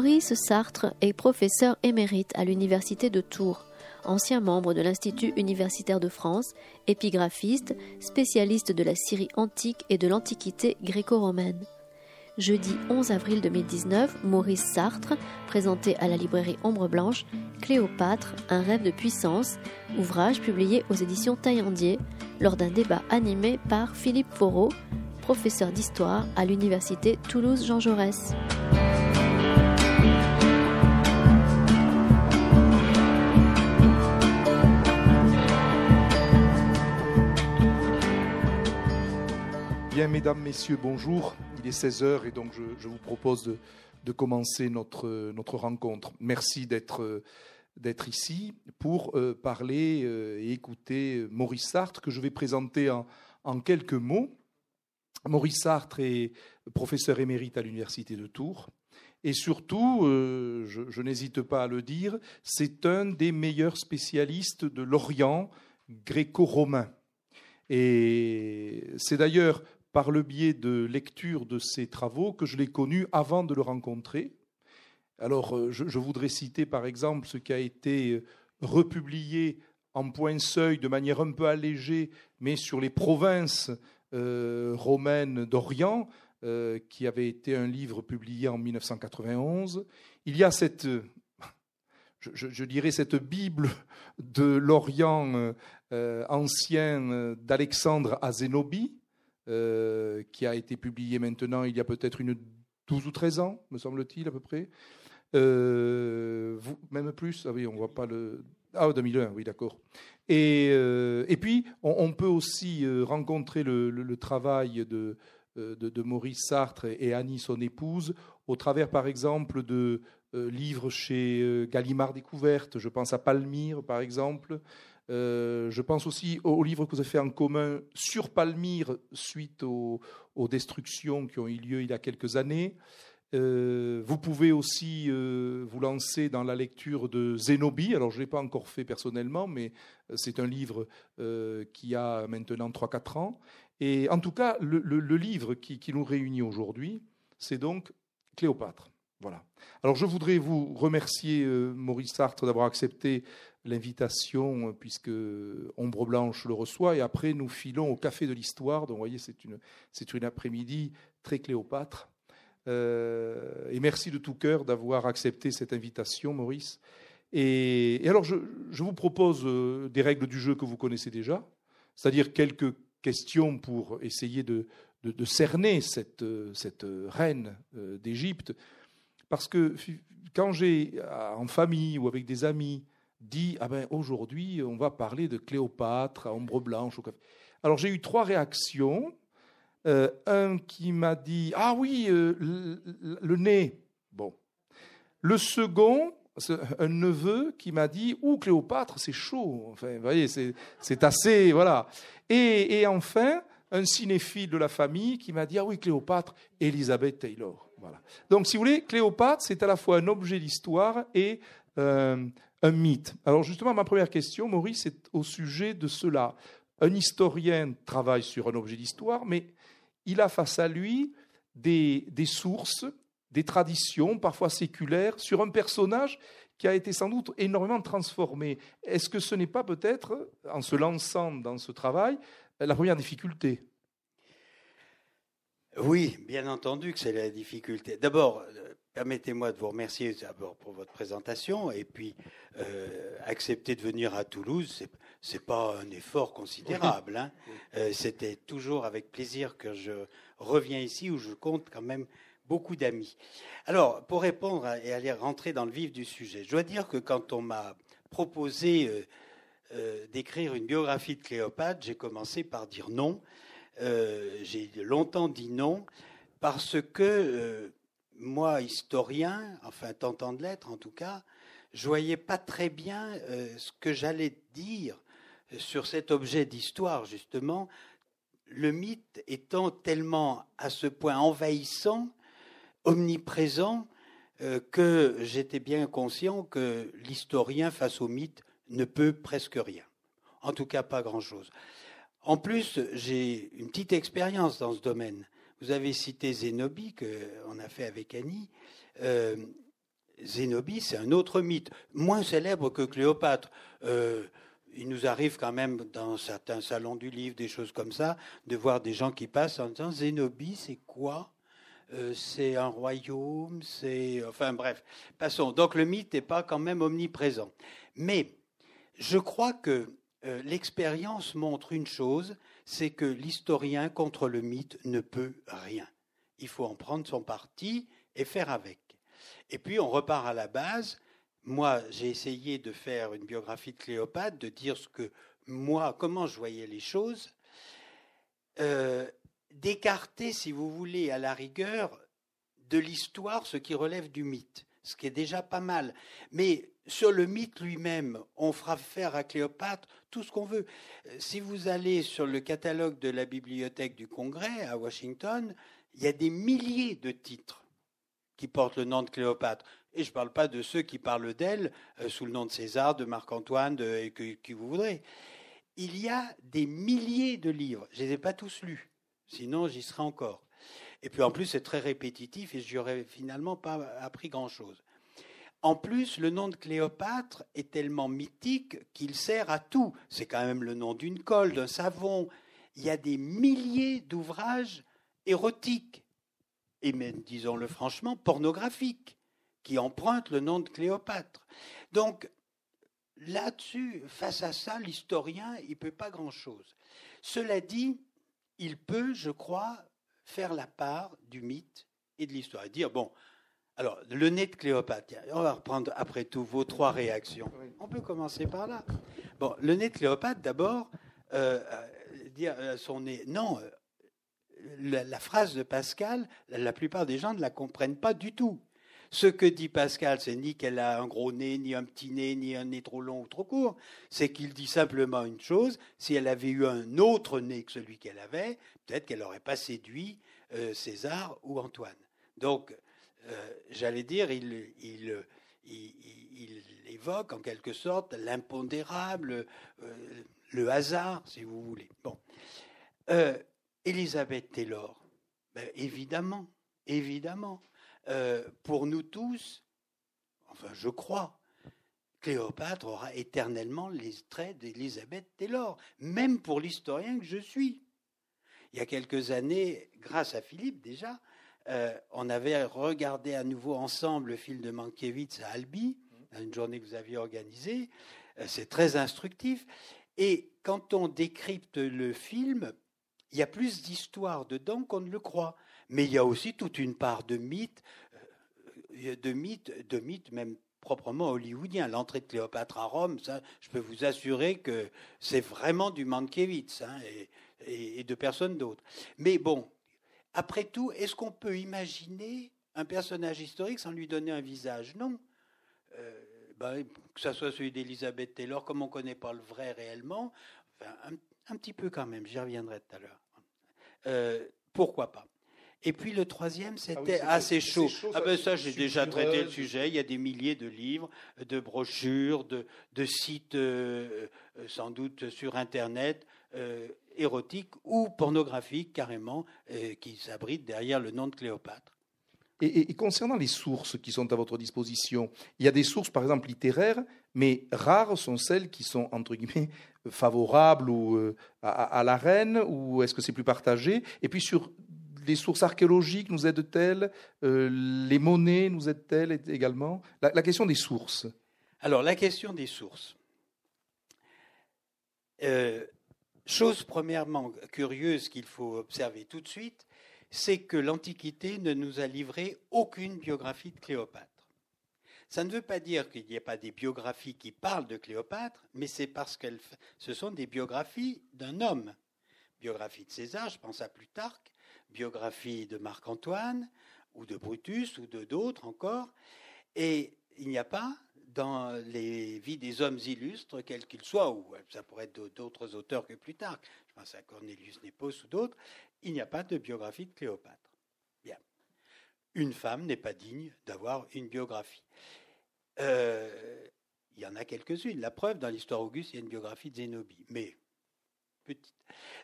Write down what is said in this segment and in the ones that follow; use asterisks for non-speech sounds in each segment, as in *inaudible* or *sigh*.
Maurice Sartre est professeur émérite à l'Université de Tours, ancien membre de l'Institut universitaire de France, épigraphiste, spécialiste de la Syrie antique et de l'Antiquité gréco-romaine. Jeudi 11 avril 2019, Maurice Sartre présentait à la librairie Ombre Blanche Cléopâtre, un rêve de puissance, ouvrage publié aux éditions Taillandier lors d'un débat animé par Philippe Foreau, professeur d'histoire à l'université Toulouse-Jean Jaurès. Mesdames, messieurs, bonjour. Il est 16h et donc je, vous propose de, commencer notre, rencontre. Merci d'être ici pour euh, parler euh, et écouter Maurice Sartre, que je vais présenter en, quelques mots. Maurice Sartre est professeur émérite à l'Université de Tours. Et surtout, euh, je n'hésite pas à le dire, c'est un des meilleurs spécialistes de l'Orient gréco-romain. Et c'est d'ailleurs par le biais de lecture de ses travaux que je l'ai connu avant de le rencontrer. Alors, euh, je, voudrais citer par exemple ce qui a été euh, republié en point seuil de manière un peu allégée, mais sur les provinces euh, romaines d'Orient, qui avait été un livre publié en 1991. Il y a cette, je, dirais, cette Bible de l'Orient ancien d'Alexandre à Zénobie, euh, qui a été publié maintenant il y a peut-être une 12 ou 13 ans, me semble-t-il, à peu près. Euh, même plus Ah oui, on voit pas le. Ah, 2001, oui, d'accord. Et, euh, et puis, on, peut aussi rencontrer le, travail de, de, Maurice Sartre et Annie, son épouse, au travers, par exemple, de livres chez Gallimard Découverte. Je pense à Palmyre, par exemple. Euh, je pense aussi au, livre que vous avez fait en commun sur Palmyre suite aux, destructions qui ont eu lieu il y a quelques années. Euh, vous pouvez aussi euh, vous lancer dans la lecture de Zénobie. Alors, je ne l'ai pas encore fait personnellement, mais c'est un livre qui a maintenant 3-4 ans. Et en tout cas, le, livre qui, nous réunit aujourd'hui, c'est donc Cléopâtre. Voilà. Alors, je voudrais vous remercier, Maurice Sartre, d'avoir accepté l'invitation, euh, puisque Ombre Blanche le reçoit, et après nous filons au Café de l'Histoire. Donc vous voyez, c'est une, c'est une après-midi très Cléopâtre. Euh, et merci de tout cœur d'avoir accepté cette invitation, Maurice. Et, alors, je, vous propose euh, des règles du jeu que vous connaissez déjà, c'est-à-dire quelques questions pour essayer de, de, cerner cette, cette reine d'Égypte. Parce que quand j'ai, en famille ou avec des amis, dit ah ben aujourd'hui on va parler de Cléopâtre à ombre blanche au café. Alors j'ai eu trois réactions. Euh, un qui m'a dit ah oui euh, le, nez. Bon. Le second un neveu qui m'a dit ou Cléopâtre c'est chaud. Enfin vous voyez c'est assez voilà. Et, et enfin un cinéphile de la famille qui m'a dit ah oui Cléopâtre Elizabeth Taylor. Voilà. Donc si vous voulez Cléopâtre c'est à la fois un objet d'histoire et euh, un mythe. Alors justement, ma première question, Maurice, est au sujet de cela. Un historien travaille sur un objet d'histoire, mais il a face à lui des, sources, des traditions, parfois séculaires, sur un personnage qui a été sans doute énormément transformé. Est-ce que ce n'est pas peut-être, en se lançant dans ce travail, la première difficulté? Oui, bien entendu que c'est la difficulté. D'abord, Permettez-moi de vous remercier d'abord pour votre présentation et puis euh, accepter de venir à Toulouse, c'est n'est pas un effort considérable. Hein. Euh, c'était toujours avec plaisir que je reviens ici où je compte quand même beaucoup d'amis. Alors, pour répondre et aller rentrer dans le vif du sujet, je dois dire que quand on m'a proposé euh, d'écrire une biographie de Cléopâtre, j'ai commencé par dire non. j'ai longtemps dit non parce que moi, historien, enfin tentant de l'être en tout cas, je voyais pas très bien euh, ce que j'allais dire sur cet objet d'histoire, justement, le mythe étant tellement à ce point envahissant, omniprésent, euh, que j'étais bien conscient que l'historien face au mythe ne peut presque rien. En tout cas, pas grand-chose. En plus, j'ai une petite expérience dans ce domaine. Vous avez cité Zénobie, qu'on a fait avec Annie. Euh, Zénobie, c'est un autre mythe, moins célèbre que Cléopâtre. Euh, il nous arrive quand même dans certains salons du livre, des choses comme ça, de voir des gens qui passent en disant Zénobie, c'est quoi? Euh, C'est un royaume, c'est. Enfin bref, passons. Donc le mythe n'est pas quand même omniprésent. Mais je crois que euh, l'expérience montre une chose c'est que l'historien contre le mythe ne peut rien. Il faut en prendre son parti et faire avec. Et puis on repart à la base moi, j'ai essayé de faire une biographie de Cléopâtre, de dire ce que moi, comment je voyais les choses, euh, d'écarter, si vous voulez, à la rigueur, de l'histoire ce qui relève du mythe, ce qui est déjà pas mal. Mais sur le mythe lui-même, on fera faire à Cléopâtre tout ce qu'on veut. Si vous allez sur le catalogue de la bibliothèque du Congrès à Washington, il y a des milliers de titres qui portent le nom de Cléopâtre. Et je ne parle pas de ceux qui parlent d'elle euh, sous le nom de César, de Marc-Antoine, de qui vous voudrez. Il y a des milliers de livres. Je ne les ai pas tous lus. Sinon, j'y serais encore. Et puis en plus, c'est très répétitif et je n'aurais finalement pas appris grand-chose. En plus, le nom de Cléopâtre est tellement mythique qu'il sert à tout. C'est quand même le nom d'une colle, d'un savon. Il y a des milliers d'ouvrages érotiques, et même, disons-le franchement, pornographiques qui emprunte le nom de Cléopâtre. Donc, là-dessus, face à ça, l'historien, il ne peut pas grand-chose. Cela dit, il peut, je crois, faire la part du mythe et de l'histoire. Et dire, bon, alors, le nez de Cléopâtre, on va reprendre après tout vos trois réactions. On peut commencer par là. Bon, le nez de Cléopâtre, d'abord, euh, euh, dire euh, son nez. Non, la, la, phrase de Pascal, la plupart des gens ne la comprennent pas du tout. Ce que dit Pascal, c'est ni qu'elle a un gros nez, ni un petit nez, ni un nez trop long ou trop court. C'est qu'il dit simplement une chose si elle avait eu un autre nez que celui qu'elle avait, peut-être qu'elle n'aurait pas séduit euh, César ou Antoine. Donc, euh, j'allais dire, il, évoque en quelque sorte l'impondérable, euh, le hasard, si vous voulez. Bon. Elisabeth Taylor, ben, évidemment, évidemment. Euh, pour nous tous, enfin je crois, Cléopâtre aura éternellement les traits d'Élisabeth Taylor, même pour l'historien que je suis. Il y a quelques années, grâce à Philippe déjà, euh, on avait regardé à nouveau ensemble le film de Mankiewicz à Albi, une journée que vous aviez organisée. Euh, c'est très instructif. Et quand on décrypte le film, il y a plus d'histoire dedans qu'on ne le croit mais il y a aussi toute une part de mythe, euh, de mythe, de mythe même proprement hollywoodien. L'entrée de Cléopâtre à Rome, ça, je peux vous assurer que c'est vraiment du Mankiewicz hein, et, de personne d'autre. Mais bon, après tout, est-ce qu'on peut imaginer un personnage historique sans lui donner un visage? Non. Euh, ben, que ce soit celui d'Elizabeth Taylor, comme on ne connaît pas le vrai réellement, un, petit peu quand même, j'y reviendrai tout à l'heure. Euh, pourquoi pas? Et puis le troisième, ah c'était assez chaud. ah ben ça, j'ai déjà traité le sujet. Il y a des milliers de livres, de brochures, de, sites, euh, euh, sans doute sur Internet, euh, érotiques ou pornographiques carrément, qui s'abritent derrière le nom de Cléopâtre. Et, concernant les sources qui sont à votre disposition, il y a des sources, par exemple, littéraires, mais rares sont celles qui sont, entre guillemets, favorables ou, à, à, la reine, ou est-ce que c'est plus partagé? Et puis sur les sources archéologiques nous aident-elles euh, Les monnaies nous aident-elles également la, question des sources. Alors, la question des sources. Euh, chose premièrement curieuse qu'il faut observer tout de suite, c'est que l'Antiquité ne nous a livré aucune biographie de Cléopâtre. Ça ne veut pas dire qu'il n'y ait pas des biographies qui parlent de Cléopâtre, mais c'est parce que ce sont des biographies d'un homme. Biographie de César, je pense à Plutarque, biographie de Marc-Antoine, ou de Brutus, ou de d'autres encore. Et il n'y a pas dans les vies des hommes illustres, quels qu'ils soient, ou ça pourrait être d'autres auteurs que Plutarque, je pense à Cornelius Nepos ou d'autres, il n'y a pas de biographie de Cléopâtre. Bien. Une femme n'est pas digne d'avoir une biographie. Euh, il y en a quelques-unes. La preuve, dans l'histoire auguste, il y a une biographie de Zénobie, mais petite.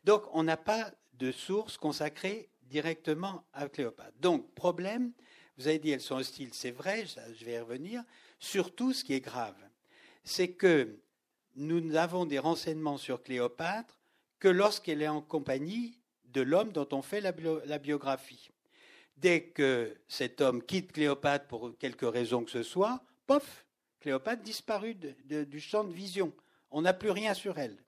Donc, on n'a pas de source consacrée directement à Cléopâtre. Donc, problème, vous avez dit elles sont hostiles, c'est vrai, je vais y revenir. Surtout, ce qui est grave, c'est que nous n'avons des renseignements sur Cléopâtre que lorsqu'elle est en compagnie de l'homme dont on fait la, biographie. Dès que cet homme quitte Cléopâtre pour quelque raison que ce soit, pof, Cléopâtre disparut du champ de vision. On n'a plus rien sur elle.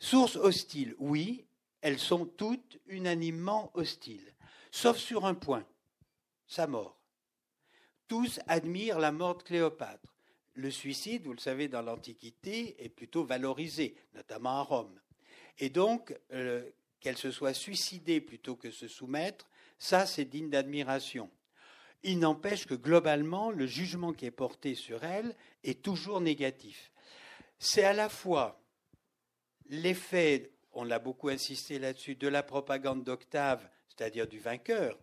Sources hostiles, oui, elles sont toutes unanimement hostiles, sauf sur un point, sa mort. Tous admirent la mort de Cléopâtre. Le suicide, vous le savez, dans l'Antiquité, est plutôt valorisé, notamment à Rome. Et donc, euh, qu'elle se soit suicidée plutôt que se soumettre, ça, c'est digne d'admiration. Il n'empêche que globalement, le jugement qui est porté sur elle est toujours négatif. C'est à la fois l'effet, on l'a beaucoup insisté là-dessus, de la propagande d'Octave, c'est-à-dire du vainqueur,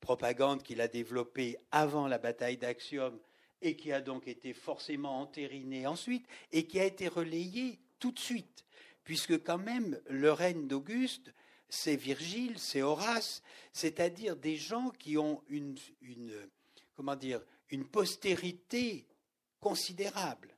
propagande qu'il a développée avant la bataille d'Axiom et qui a donc été forcément entérinée ensuite et qui a été relayée tout de suite, puisque quand même le règne d'Auguste, c'est Virgile, c'est Horace, c'est-à-dire des gens qui ont une, une, comment dire, une postérité considérable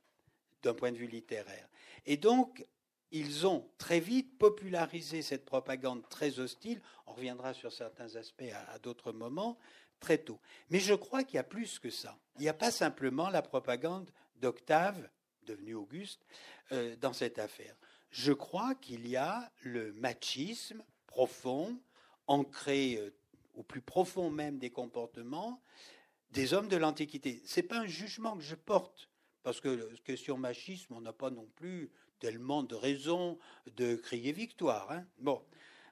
d'un point de vue littéraire. Et donc, ils ont très vite popularisé cette propagande très hostile. On reviendra sur certains aspects à, d'autres moments, très tôt. Mais je crois qu'il y a plus que ça. Il n'y a pas simplement la propagande d'Octave, devenu Auguste, euh, dans cette affaire. Je crois qu'il y a le machisme profond, ancré euh, au plus profond même des comportements des hommes de l'Antiquité. Ce n'est pas un jugement que je porte, parce que question machisme, on n'a pas non plus tellement de raisons de crier victoire. Hein. Bon,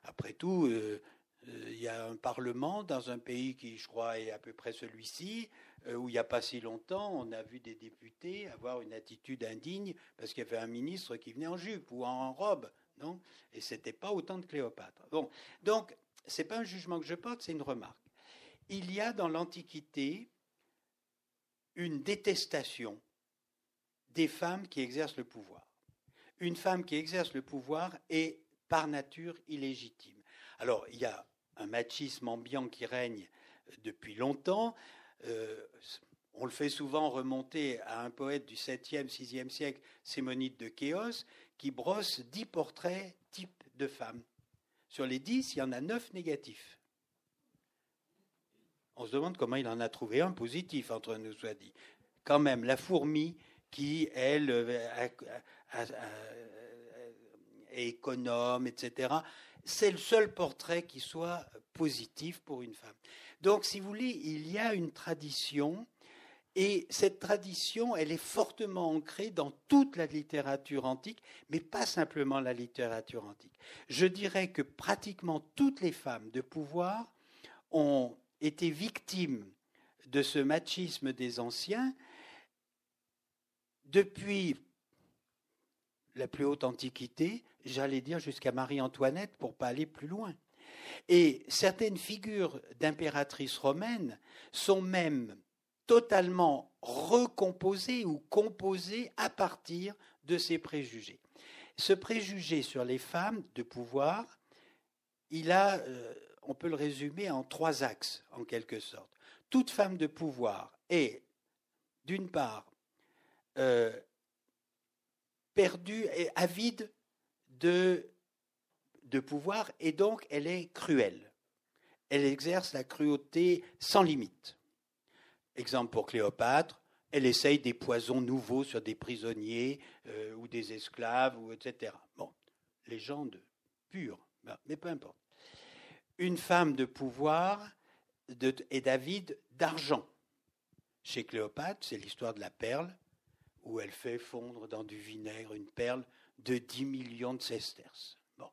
après tout, euh, euh, il y a un parlement dans un pays qui, je crois, est à peu près celui-ci, euh, où il n'y a pas si longtemps, on a vu des députés avoir une attitude indigne parce qu'il y avait un ministre qui venait en jupe ou en robe, non? Et c'était pas autant de Cléopâtre. Bon, donc c'est pas un jugement que je porte, c'est une remarque. Il y a dans l'Antiquité une détestation des femmes qui exercent le pouvoir une femme qui exerce le pouvoir est par nature illégitime. Alors, il y a un machisme ambiant qui règne depuis longtemps. Euh, on le fait souvent remonter à un poète du 7e, 6e siècle, Sémonide de Chéos, qui brosse dix portraits types de femmes. Sur les dix, il y en a neuf négatifs. On se demande comment il en a trouvé un positif, entre nous soit dit. Quand même, la fourmi qui, elle, économe, etc. C'est le seul portrait qui soit positif pour une femme. Donc, si vous voulez, il y a une tradition, et cette tradition, elle est fortement ancrée dans toute la littérature antique, mais pas simplement la littérature antique. Je dirais que pratiquement toutes les femmes de pouvoir ont été victimes de ce machisme des anciens depuis la plus haute antiquité, j'allais dire jusqu'à Marie-Antoinette pour pas aller plus loin. Et certaines figures d'impératrices romaines sont même totalement recomposées ou composées à partir de ces préjugés. Ce préjugé sur les femmes de pouvoir, il a, euh, on peut le résumer en trois axes en quelque sorte. Toute femme de pouvoir est, d'une part, euh, perdue et avide de, pouvoir, et donc elle est cruelle. Elle exerce la cruauté sans limite. Exemple pour Cléopâtre, elle essaye des poisons nouveaux sur des prisonniers euh, ou des esclaves, ou etc. Bon, légende pure, mais peu importe. Une femme de pouvoir de, et David d'argent. Chez Cléopâtre, c'est l'histoire de la perle où elle fait fondre dans du vinaigre une perle de 10 millions de sesterces. Bon.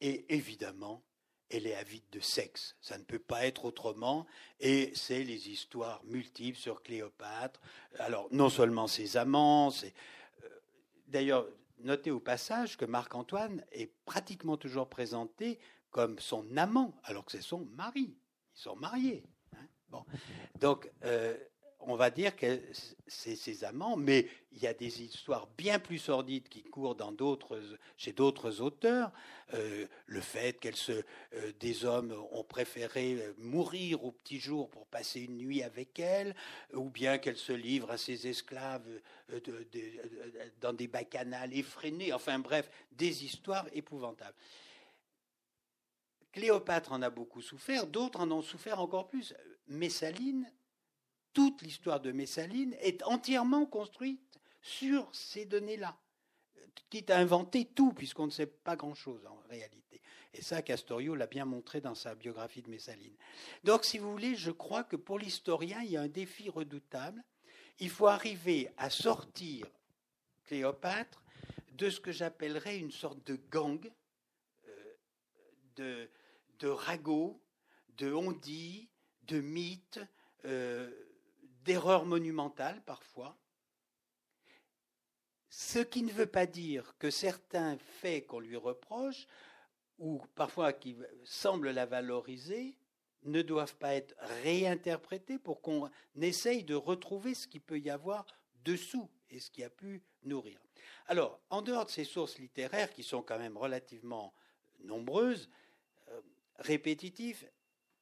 Et évidemment, elle est avide de sexe. Ça ne peut pas être autrement. Et c'est les histoires multiples sur Cléopâtre. Alors, non seulement ses amants, c'est. Euh, d'ailleurs, notez au passage que Marc-Antoine est pratiquement toujours présenté comme son amant, alors que c'est son mari. Ils sont mariés. Hein. bon. Donc, euh, on va dire que c'est ses amants, mais il y a des histoires bien plus sordides qui courent dans chez d'autres auteurs. Euh, le fait que euh, des hommes ont préféré mourir au petit jour pour passer une nuit avec elle, ou bien qu'elle se livre à ses esclaves euh, dans des bacchanales effrénées. Enfin bref, des histoires épouvantables. Cléopâtre en a beaucoup souffert, d'autres en ont souffert encore plus. Messaline toute l'histoire de Messaline est entièrement construite sur ces données-là. Quitte à inventer tout, puisqu'on ne sait pas grand-chose en réalité. Et ça, Castorio l'a bien montré dans sa biographie de Messaline. Donc, si vous voulez, je crois que pour l'historien, il y a un défi redoutable. Il faut arriver à sortir Cléopâtre de ce que j'appellerais une sorte de gang, euh, de, ragots, de ondits, de mythes, euh, d'erreurs monumentales parfois, ce qui ne veut pas dire que certains faits qu'on lui reproche, ou parfois qui semblent la valoriser, ne doivent pas être réinterprétés pour qu'on essaye de retrouver ce qu'il peut y avoir dessous et ce qui a pu nourrir. Alors, en dehors de ces sources littéraires, qui sont quand même relativement nombreuses, euh, répétitives,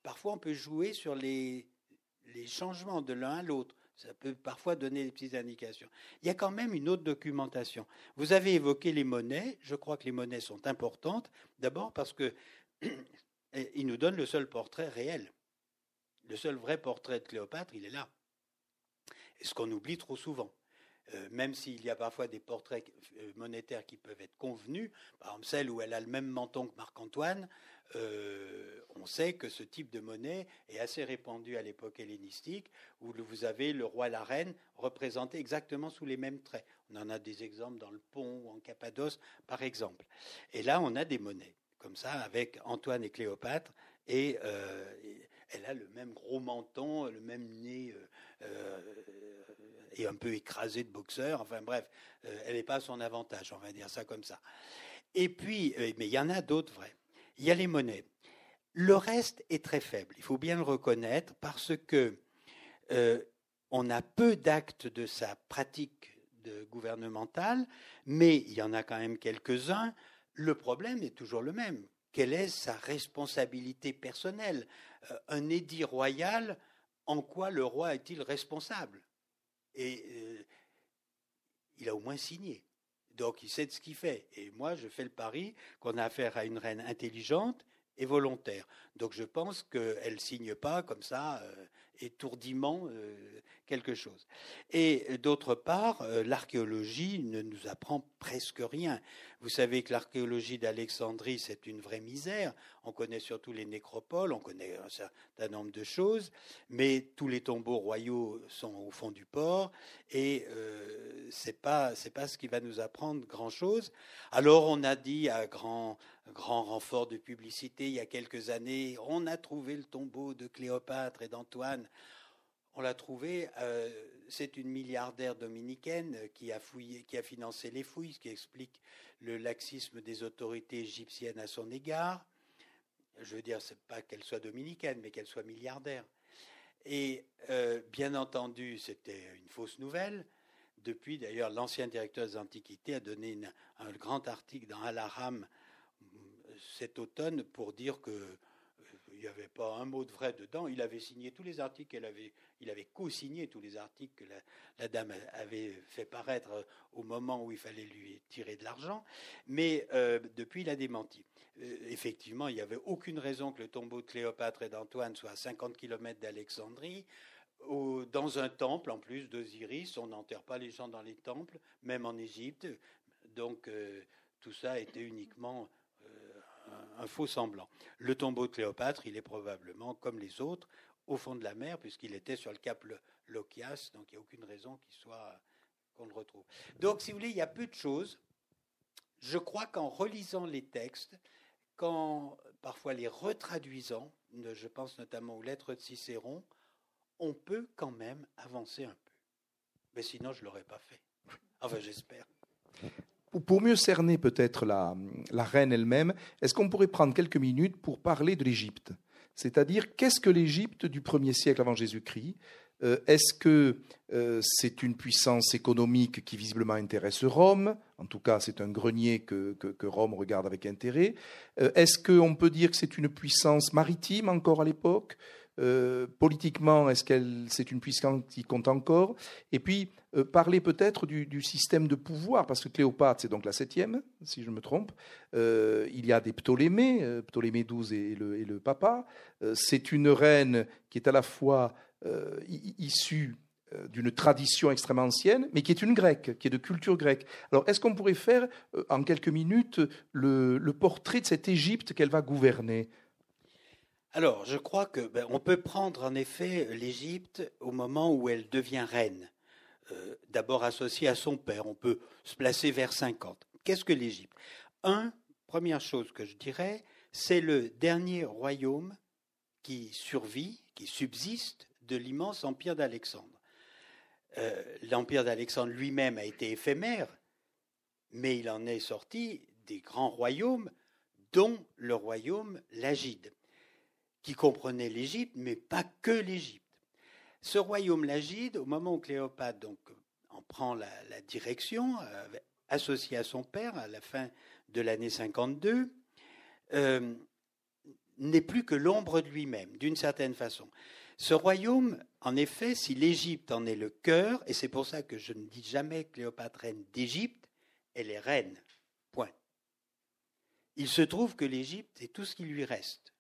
parfois on peut jouer sur les les changements de l'un à l'autre, ça peut parfois donner des petites indications. Il y a quand même une autre documentation. Vous avez évoqué les monnaies. Je crois que les monnaies sont importantes. D'abord parce que *clears throat* ils nous donnent le seul portrait réel. Le seul vrai portrait de Cléopâtre, il est là. Ce qu'on oublie trop souvent. Euh, même s'il y a parfois des portraits euh, monétaires qui peuvent être convenus, par exemple celle où elle a le même menton que Marc-Antoine, euh, on sait que ce type de monnaie est assez répandu à l'époque hellénistique, où vous avez le roi la reine représentés exactement sous les mêmes traits. On en a des exemples dans le pont ou en Cappadoce, par exemple. Et là, on a des monnaies, comme ça, avec Antoine et Cléopâtre, et elle a le même gros menton, le même nez et un peu écrasé de boxeur. Enfin bref, euh, elle n'est pas à son avantage, on va dire ça comme ça. Et puis, euh, mais il y en a d'autres vrais. Il y a les monnaies. Le reste est très faible, il faut bien le reconnaître, parce que euh, on a peu d'actes de sa pratique gouvernementale, mais il y en a quand même quelques-uns. Le problème est toujours le même. Quelle est sa responsabilité personnelle? Un édit royal, en quoi le roi est-il responsable? Et euh, il a au moins signé. Donc il sait de ce qu'il fait. Et moi, je fais le pari qu'on a affaire à une reine intelligente et volontaire. Donc je pense qu'elle ne signe pas comme ça, euh, étourdiment, euh, quelque chose. Et d'autre part, l'archéologie ne nous apprend presque rien. Vous savez que l'archéologie d'Alexandrie, c'est une vraie misère. On connaît surtout les nécropoles, on connaît un certain nombre de choses, mais tous les tombeaux royaux sont au fond du port, et euh, c'est pas c'est pas ce qui va nous apprendre grand chose. Alors on a dit à grand grand renfort de publicité il y a quelques années, on a trouvé le tombeau de Cléopâtre et d'Antoine. On l'a trouvé. Euh, c'est une milliardaire dominicaine qui a fouillé, qui a financé les fouilles, ce qui explique le laxisme des autorités égyptiennes à son égard. Je veux dire, c'est pas qu'elle soit dominicaine, mais qu'elle soit milliardaire. Et euh, bien entendu, c'était une fausse nouvelle. Depuis, d'ailleurs, l'ancien directeur des Antiquités a donné un grand article dans Al-Aram cet automne pour dire que n'y avait pas un mot de vrai dedans. Il avait signé tous les articles il avait co-signé tous les articles que la, dame avait fait paraître au moment où il fallait lui tirer de l'argent. Mais euh, depuis, il a démenti. Euh, effectivement, il n'y avait aucune raison que le tombeau de Cléopâtre et d'Antoine soit à 50 km d'Alexandrie. dans un temple, en plus d'Osiris, on n'enterre pas les gens dans les temples, même en Égypte. Donc, euh, tout ça était uniquement un faux semblant. Le tombeau de Cléopâtre, il est probablement, comme les autres, au fond de la mer, puisqu'il était sur le cap Lokias, donc il n'y a aucune raison qu'il soit qu'on le retrouve. Donc, si vous voulez, il y a peu de choses. Je crois qu'en relisant les textes, qu'en parfois les retraduisant, je pense notamment aux lettres de Cicéron, on peut quand même avancer un peu. Mais sinon, je ne l'aurais pas fait. Enfin, j'espère. Pour mieux cerner peut-être la, reine elle-même, est-ce qu'on pourrait prendre quelques minutes pour parler de l'Égypte? C'est-à-dire, qu'est-ce que l'Égypte du 1er siècle avant Jésus-Christ? Est-ce que c'est une puissance économique qui visiblement intéresse Rome? En tout cas, c'est un grenier que, que, Rome regarde avec intérêt. Est-ce qu'on peut dire que c'est une puissance maritime encore à l'époque? Euh, politiquement, est-ce qu'elle c'est une puissance qui compte encore? Et puis euh, parler peut-être du, système de pouvoir, parce que Cléopâtre c'est donc la septième, si je me trompe. Euh, il y a des Ptolémées, Ptolémée XII et le, Papa. c'est une reine qui est à la fois issue d'une tradition extrêmement ancienne, mais qui est une grecque, qui est de culture grecque. Alors, est-ce qu'on pourrait faire, en quelques minutes, le portrait de cette Égypte qu'elle va gouverner? Alors, je crois que ben, on peut prendre en effet l'Égypte au moment où elle devient reine. Euh, d'abord associée à son père, on peut se placer vers 50. Qu'est-ce que l'Égypte? Un, première chose que je dirais, c'est le dernier royaume qui survit, qui subsiste de l'immense empire d'Alexandre. Euh, l'empire d'Alexandre lui-même a été éphémère, mais il en est sorti des grands royaumes, dont le royaume Lagide qui comprenait l'Égypte, mais pas que l'Égypte. Ce royaume lagide, au moment où Cléopâtre en prend la, direction, euh, associé à son père à la fin de l'année 52, euh, n'est plus que l'ombre de lui-même, d'une certaine façon. Ce royaume, en effet, si l'Égypte en est le cœur, et c'est pour ça que je ne dis jamais Cléopâtre reine d'Égypte, elle est reine. Point. Il se trouve que l'Égypte est tout ce qui lui reste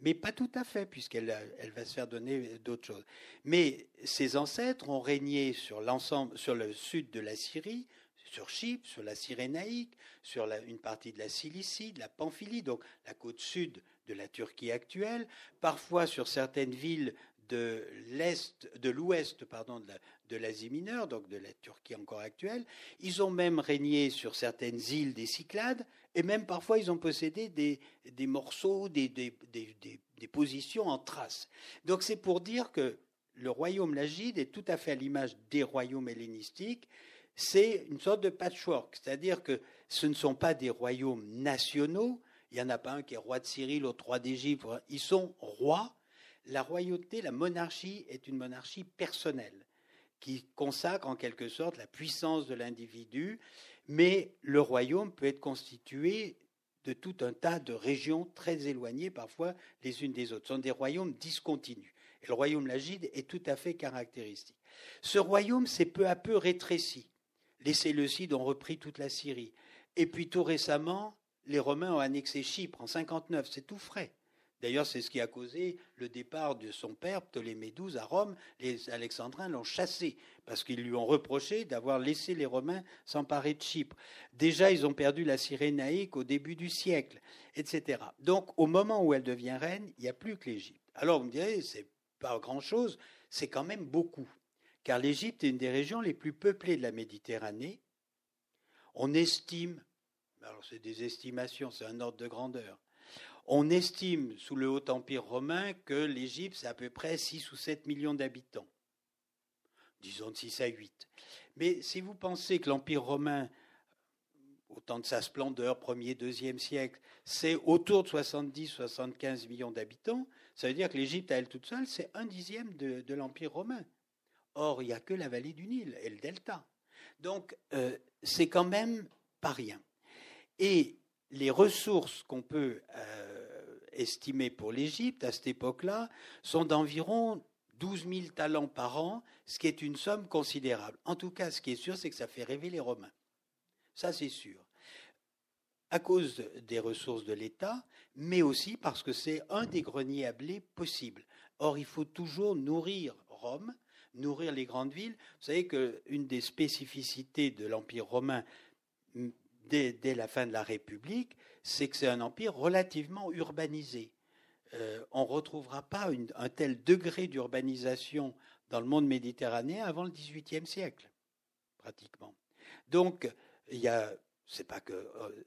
mais pas tout à fait, puisqu'elle elle va se faire donner d'autres choses. Mais ses ancêtres ont régné sur l'ensemble, sur le sud de la Syrie, sur Chypre, sur la Cyrénaïque, sur une partie de la Cilicie, de la Pamphylie, donc la côte sud de la Turquie actuelle, parfois sur certaines villes de l'est, de l'ouest, pardon, de l'Asie mineure, donc de la Turquie encore actuelle. Ils ont même régné sur certaines îles des Cyclades, et même parfois ils ont possédé des, des morceaux, des, des, des, positions en traces. Donc c'est pour dire que le royaume lagide est tout à fait à l'image des royaumes hellénistiques. C'est une sorte de patchwork, c'est-à-dire que ce ne sont pas des royaumes nationaux. Il n'y en a pas un qui est roi de Syrie, l'autre roi d'Égypte. Ils sont rois. La royauté, la monarchie est une monarchie personnelle qui consacre en quelque sorte la puissance de l'individu mais le royaume peut être constitué de tout un tas de régions très éloignées parfois les unes des autres. Ce sont des royaumes discontinus. Et le royaume lagide est tout à fait caractéristique. Ce royaume s'est peu à peu rétréci. Les Séleucides ont repris toute la Syrie. Et puis tout récemment, les Romains ont annexé Chypre en 59. C'est tout frais. D'ailleurs, c'est ce qui a causé le départ de son père, Ptolémée XII, à Rome. Les Alexandrins l'ont chassé parce qu'ils lui ont reproché d'avoir laissé les Romains s'emparer de Chypre. Déjà, ils ont perdu la Cyrénaïque au début du siècle, etc. Donc, au moment où elle devient reine, il n'y a plus que l'Égypte. Alors, vous me direz, c'est pas grand-chose, c'est quand même beaucoup. Car l'Égypte est une des régions les plus peuplées de la Méditerranée. On estime, alors c'est des estimations, c'est un ordre de grandeur, on estime sous le Haut Empire romain que l'Égypte, c'est à peu près 6 ou 7 millions d'habitants. Disons de 6 à 8. Mais si vous pensez que l'Empire romain, au temps de sa splendeur, 1er, 2e siècle, c'est autour de 70-75 millions d'habitants, ça veut dire que l'Égypte, à elle toute seule, c'est un dixième de, l'Empire romain. Or, il n'y a que la vallée du Nil et le delta. Donc, euh, c'est quand même pas rien. Et les ressources qu'on peut euh, estimer pour l'Égypte à cette époque-là sont d'environ 12 000 talents par an, ce qui est une somme considérable. En tout cas, ce qui est sûr, c'est que ça fait rêver les Romains. Ça, c'est sûr. À cause des ressources de l'État, mais aussi parce que c'est un des greniers à blé possibles. Or, il faut toujours nourrir Rome, nourrir les grandes villes. Vous savez qu'une des spécificités de l'Empire romain, dès, la fin de la République, c'est que c'est un empire relativement urbanisé. Euh, on ne retrouvera pas un tel degré d'urbanisation dans le monde méditerranéen avant le XVIIIe siècle, pratiquement. Donc, il y a, c'est pas que euh,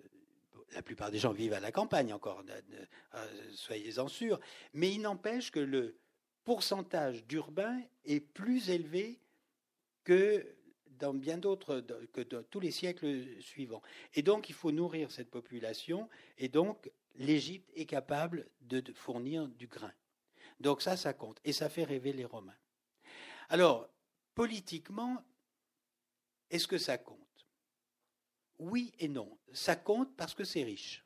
la plupart des gens vivent à la campagne encore, euh, soyez-en sûrs, mais il n'empêche que le pourcentage d'urbains est plus élevé que dans bien d'autres que dans tous les siècles suivants. Et donc, il faut nourrir cette population, et donc l'Égypte est capable de fournir du grain. Donc ça, ça compte, et ça fait rêver les Romains. Alors, politiquement, est-ce que ça compte? Oui et non. Ça compte parce que c'est riche,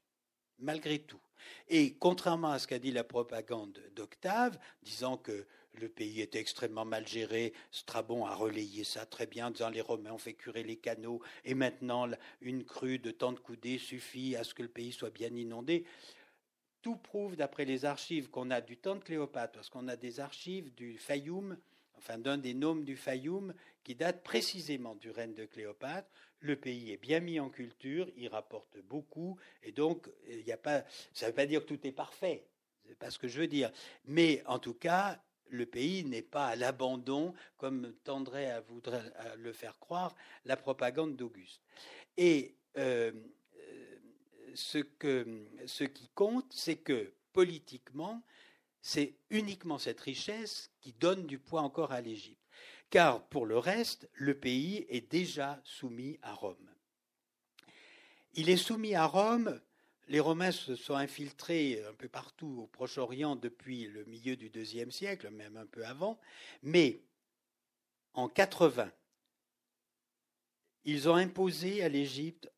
malgré tout. Et contrairement à ce qu'a dit la propagande d'Octave, disant que le pays était extrêmement mal géré, Strabon a relayé ça très bien, disant les Romains ont fait curer les canaux, et maintenant une crue de tant de coudées suffit à ce que le pays soit bien inondé. Tout prouve, d'après les archives qu'on a du temps de Cléopâtre, parce qu'on a des archives du Fayoum, enfin d'un des noms du Fayoum, qui date précisément du règne de Cléopâtre, le pays est bien mis en culture, il rapporte beaucoup, et donc il a pas, ça ne veut pas dire que tout est parfait, c'est pas ce que je veux dire, mais en tout cas, le pays n'est pas à l'abandon, comme tendrait à, voudrait, le faire croire la propagande d'Auguste. Et euh, que, ce qui compte, c'est que politiquement, c'est uniquement cette richesse qui donne du poids encore à l'Égypte car pour le reste, le pays est déjà soumis à Rome. Il est soumis à Rome, les Romains se sont infiltrés un peu partout au Proche-Orient depuis le milieu du IIe siècle, même un peu avant, mais en 80, ils ont imposé à l'Égypte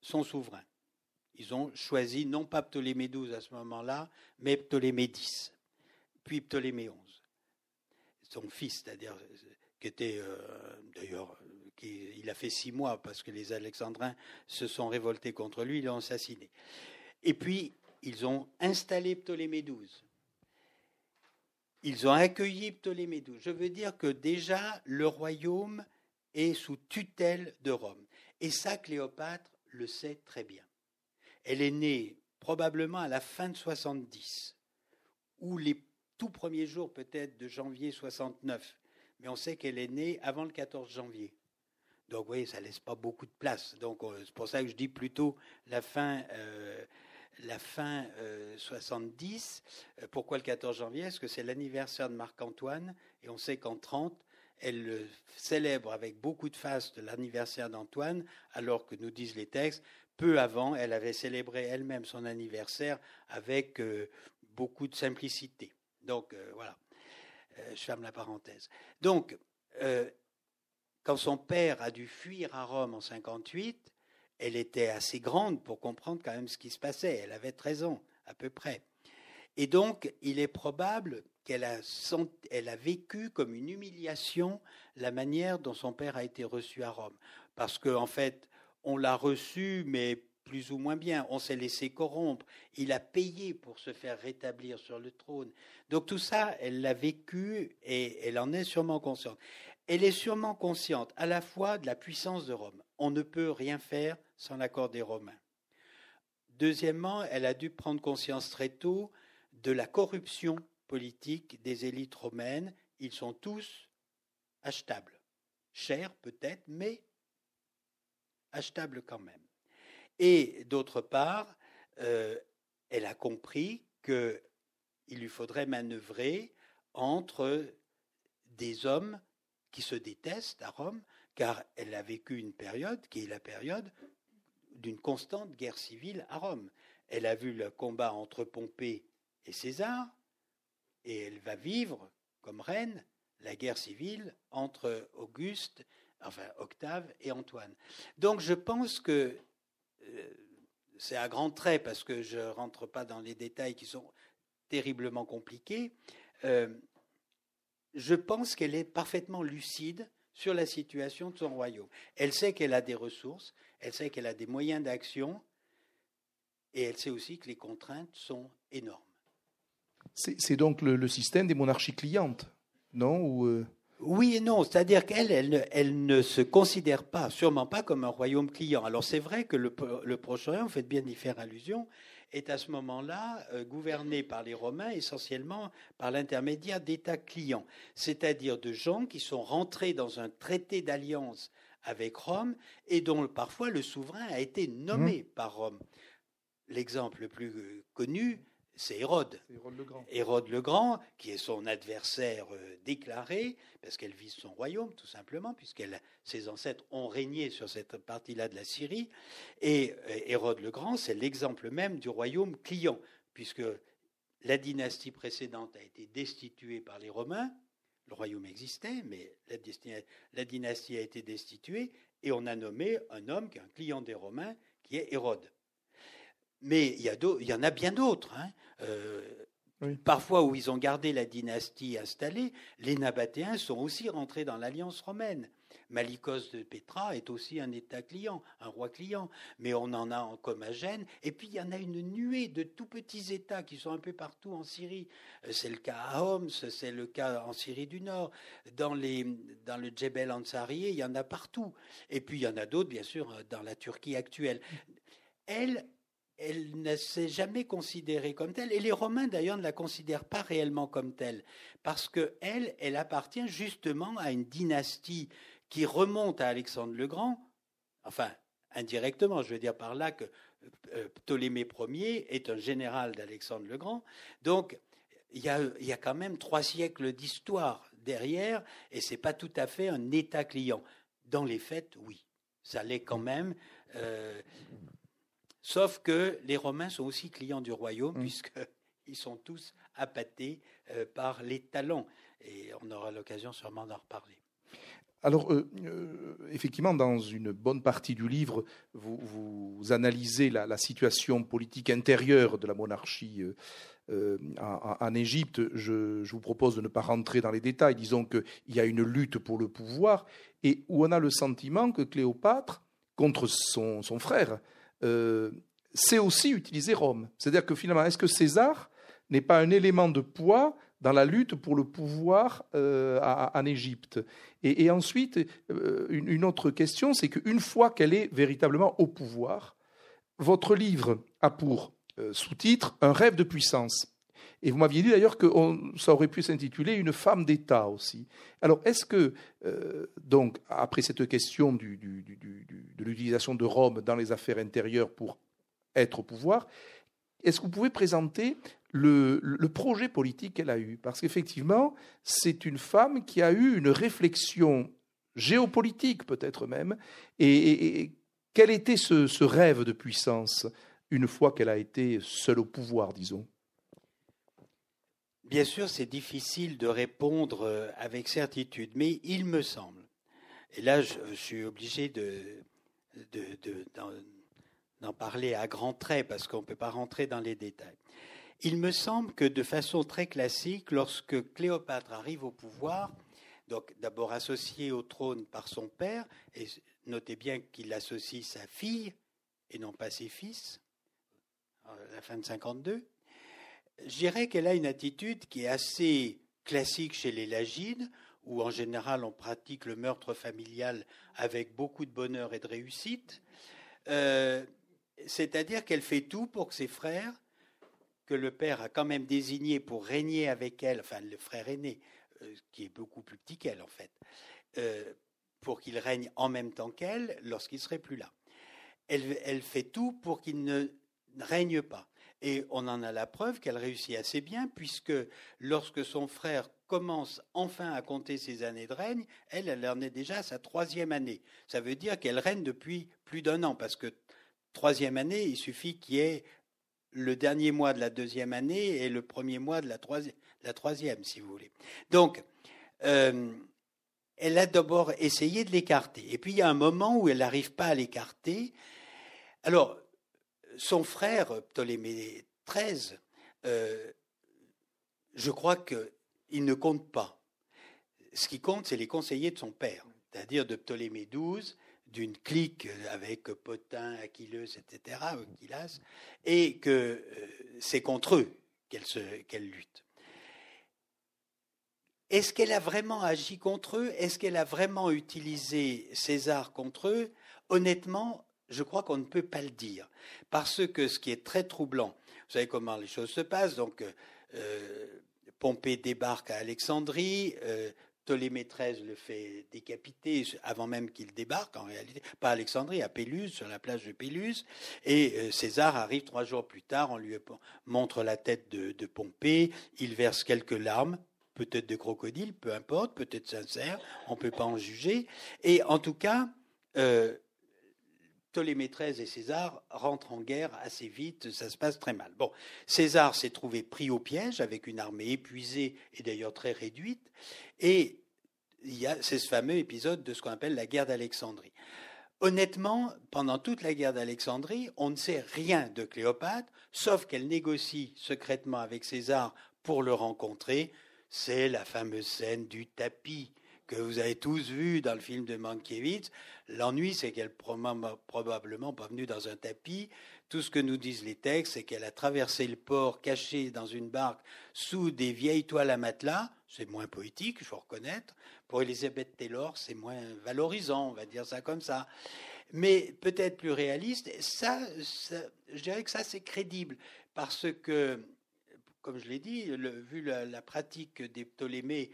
son souverain. Ils ont choisi non pas Ptolémée XII à ce moment-là, mais Ptolémée X, puis Ptolémée XI son fils, c'est-à-dire qui était euh, d'ailleurs, il a fait six mois parce que les Alexandrins se sont révoltés contre lui, ils l'ont assassiné. Et puis ils ont installé Ptolémée XII. Ils ont accueilli Ptolémée XII. Je veux dire que déjà le royaume est sous tutelle de Rome. Et ça, Cléopâtre le sait très bien. Elle est née probablement à la fin de 70, où les tout premier jour peut-être de janvier 69, mais on sait qu'elle est née avant le 14 janvier. Donc, vous voyez, ça laisse pas beaucoup de place. Donc, euh, c'est pour ça que je dis plutôt la fin, euh, la fin 70. Euh, pourquoi le 14 janvier? Est-ce que c'est l'anniversaire de Marc-Antoine Et on sait qu'en 30, elle célèbre avec beaucoup de face de l'anniversaire d'Antoine, alors que nous disent les textes, peu avant, elle avait célébré elle-même son anniversaire avec beaucoup de simplicité. Donc euh, voilà, euh, je ferme la parenthèse. Donc, euh, quand son père a dû fuir à Rome en 58, elle était assez grande pour comprendre quand même ce qui se passait. Elle avait 13 ans à peu près. Et donc, il est probable qu'elle a, vécu comme une humiliation la manière dont son père a été reçu à Rome. Parce qu'en en fait, on l'a reçu, mais plus ou moins bien. On s'est laissé corrompre. Il a payé pour se faire rétablir sur le trône. Donc tout ça, elle l'a vécu et elle en est sûrement consciente. Elle est sûrement consciente à la fois de la puissance de Rome. On ne peut rien faire sans l'accord des Romains. Deuxièmement, elle a dû prendre conscience très tôt de la corruption politique des élites romaines. Ils sont tous achetables. Chers peut-être, mais achetables quand même. Et d'autre part, euh, elle a compris qu'il lui faudrait manœuvrer entre des hommes qui se détestent à Rome, car elle a vécu une période qui est la période d'une constante guerre civile à Rome. Elle a vu le combat entre Pompée et César, et elle va vivre comme reine la guerre civile entre Auguste, enfin Octave et Antoine. Donc je pense que euh, c'est à grands traits parce que je ne rentre pas dans les détails qui sont terriblement compliqués. Euh, je pense qu'elle est parfaitement lucide sur la situation de son royaume. Elle sait qu'elle a des ressources, elle sait qu'elle a des moyens d'action, et elle sait aussi que les contraintes sont énormes. C'est donc le, système des monarchies clientes, non Ou euh, oui et non, c'est-à-dire qu'elle, elle, ne se considère pas, sûrement pas comme un royaume client. Alors c'est vrai que le, Proche-Orient, vous faites bien y faire allusion, est à ce moment-là euh, gouverné par les Romains essentiellement par l'intermédiaire d'États clients, c'est-à-dire de gens qui sont rentrés dans un traité d'alliance avec Rome et dont parfois le souverain a été nommé mmh. par Rome. L'exemple le plus euh, connu, c'est Hérode. Hérode le, Grand. qui est son adversaire euh, déclaré, parce qu'elle vise son royaume, tout simplement, puisque ses ancêtres ont régné sur cette partie-là de la Syrie. Et euh, Hérode le Grand, c'est l'exemple même du royaume client, puisque la dynastie précédente a été destituée par les Romains, le royaume existait, mais la, dynastie a été destituée, et on a nommé un homme qui est un client des Romains, qui est Hérode. Mais il y, en a bien d'autres. Hein. Euh, parfois où ils ont gardé la dynastie installée, les Nabatéens sont aussi rentrés dans l'alliance romaine. Malikos de Petra est aussi un État client, un roi client, mais on en a en Comagène. Et puis il y en a une nuée de tout petits États qui sont un peu partout en Syrie. Euh, c'est le cas à Homs, c'est le cas en Syrie du Nord. Dans, les, dans le Djebel Ansari, il y en a partout. Et puis il y en a d'autres, bien sûr, dans la Turquie actuelle. Elle, elle ne s'est jamais considérée comme telle, et les Romains d'ailleurs ne la considèrent pas réellement comme telle, parce qu'elle, elle appartient justement à une dynastie qui remonte à Alexandre le Grand, enfin indirectement, je veux dire par là que euh, Ptolémée Ier est un général d'Alexandre le Grand, donc il y, a, y a quand même trois siècles d'histoire derrière, et c'est pas tout à fait un État client. Dans les faits, oui, ça l'est quand même. Euh, sauf que les Romains sont aussi clients du royaume, mmh. puisqu'ils *laughs* sont tous appâtés euh, par les talents. Et on aura l'occasion sûrement d'en reparler. Alors, euh, euh, effectivement, dans une bonne partie du livre, vous, analysez la, situation politique intérieure de la monarchie euh, en, Égypte. Je, vous propose de ne pas rentrer dans les détails. Disons qu'il y a une lutte pour le pouvoir et où on a le sentiment que Cléopâtre, contre son, son frère, sait aussi utiliser Rome. C'est-à-dire que finalement, est-ce que César n'est pas un élément de poids dans la lutte pour le pouvoir euh, en Égypte? Et, ensuite, euh, une, autre question, c'est qu'une fois qu'elle est véritablement au pouvoir, votre livre a pour euh, sous-titre Un rêve de puissance. Et vous m'aviez dit d'ailleurs que ça aurait pu s'intituler Une femme d'État aussi. Alors, est-ce que, donc, après cette question de l'utilisation de Rome dans les affaires intérieures pour être au pouvoir, est-ce que vous pouvez présenter le, projet politique qu'elle a eu? Parce qu'effectivement, c'est une femme qui a eu une réflexion géopolitique peut-être même. Et, quel était ce, rêve de puissance une fois qu'elle a été seule au pouvoir, disons? Bien sûr, c'est difficile de répondre euh, avec certitude, mais il me semble, et là je, suis obligé de, d'en parler à grands traits parce qu'on ne peut pas rentrer dans les détails. Il me semble que de façon très classique, lorsque Cléopâtre arrive au pouvoir, donc d'abord associée au trône par son père, et notez bien qu'il associe sa fille et non pas ses fils, à la fin de 52, je dirais qu'elle a une attitude qui est assez classique chez les Lagines, où en général on pratique le meurtre familial avec beaucoup de bonheur et de réussite. Euh, c'est-à-dire qu'elle fait tout pour que ses frères que le père a quand même désigné pour régner avec elle, enfin le frère aîné, euh, qui est beaucoup plus petit qu'elle en fait, euh, pour qu'il règne en même temps qu'elle lorsqu'il serait plus là. Elle fait tout pour qu'il ne règne pas. Et on en a la preuve qu'elle réussit assez bien, puisque lorsque son frère commence enfin à compter ses années de règne, elle, en est déjà à sa troisième année. Ça veut dire qu'elle règne depuis plus d'un an, parce que troisième année, il suffit qu'il y ait le dernier mois de la deuxième année et le premier mois de la, troisième, si vous voulez. Donc, euh, elle a d'abord essayé de l'écarter. Et puis, il y a un moment où elle n'arrive pas à l'écarter. Alors, son frère, Ptolémée XIII, euh, je crois qu'il ne compte pas. Ce qui compte, c'est les conseillers de son père, c'est-à-dire de Ptolémée XII d'une clique avec Potin, Achilleus, etc., et que euh, c'est contre eux qu'elle lutte. Est-ce qu'elle a vraiment agi contre eux? Est-ce qu'elle a vraiment utilisé César contre eux? Honnêtement, je crois qu'on ne peut pas le dire. Parce que ce qui est très troublant, vous savez comment les choses se passent, donc euh, Pompée débarque à Alexandrie, euh, Ptolémée XIII le fait décapiter avant même qu'il débarque, en réalité, pas à Alexandrie, à Péluse, sur la plage de Péluse. Et euh, César arrive trois jours plus tard, on lui montre la tête de, Pompée, il verse quelques larmes, peut-être de crocodile, peu importe, peut-être sincère, on ne peut pas en juger. Et en tout cas, euh, Ptolémée XIII et César rentrent en guerre assez vite, ça se passe très mal. Bon, César s'est trouvé pris au piège avec une armée épuisée et d'ailleurs très réduite, et il y a c'est ce fameux épisode de ce qu'on appelle la guerre d'Alexandrie. Honnêtement, pendant toute la guerre d'Alexandrie, on ne sait rien de Cléopâtre, sauf qu'elle négocie secrètement avec César pour le rencontrer. C'est la fameuse scène du tapis que vous avez tous vu dans le film de Mankiewicz. L'ennui, c'est qu'elle n'est probablement pas venue dans un tapis. Tout ce que nous disent les textes, c'est qu'elle a traversé le port cachée dans une barque sous des vieilles toiles à matelas. C'est moins poétique, il faut reconnaître. Pour Elisabeth Taylor, c'est moins valorisant, on va dire ça comme ça. Mais peut-être plus réaliste, ça, je dirais que ça, c'est crédible. Parce que, comme je l'ai dit, vu la pratique des Ptolémées,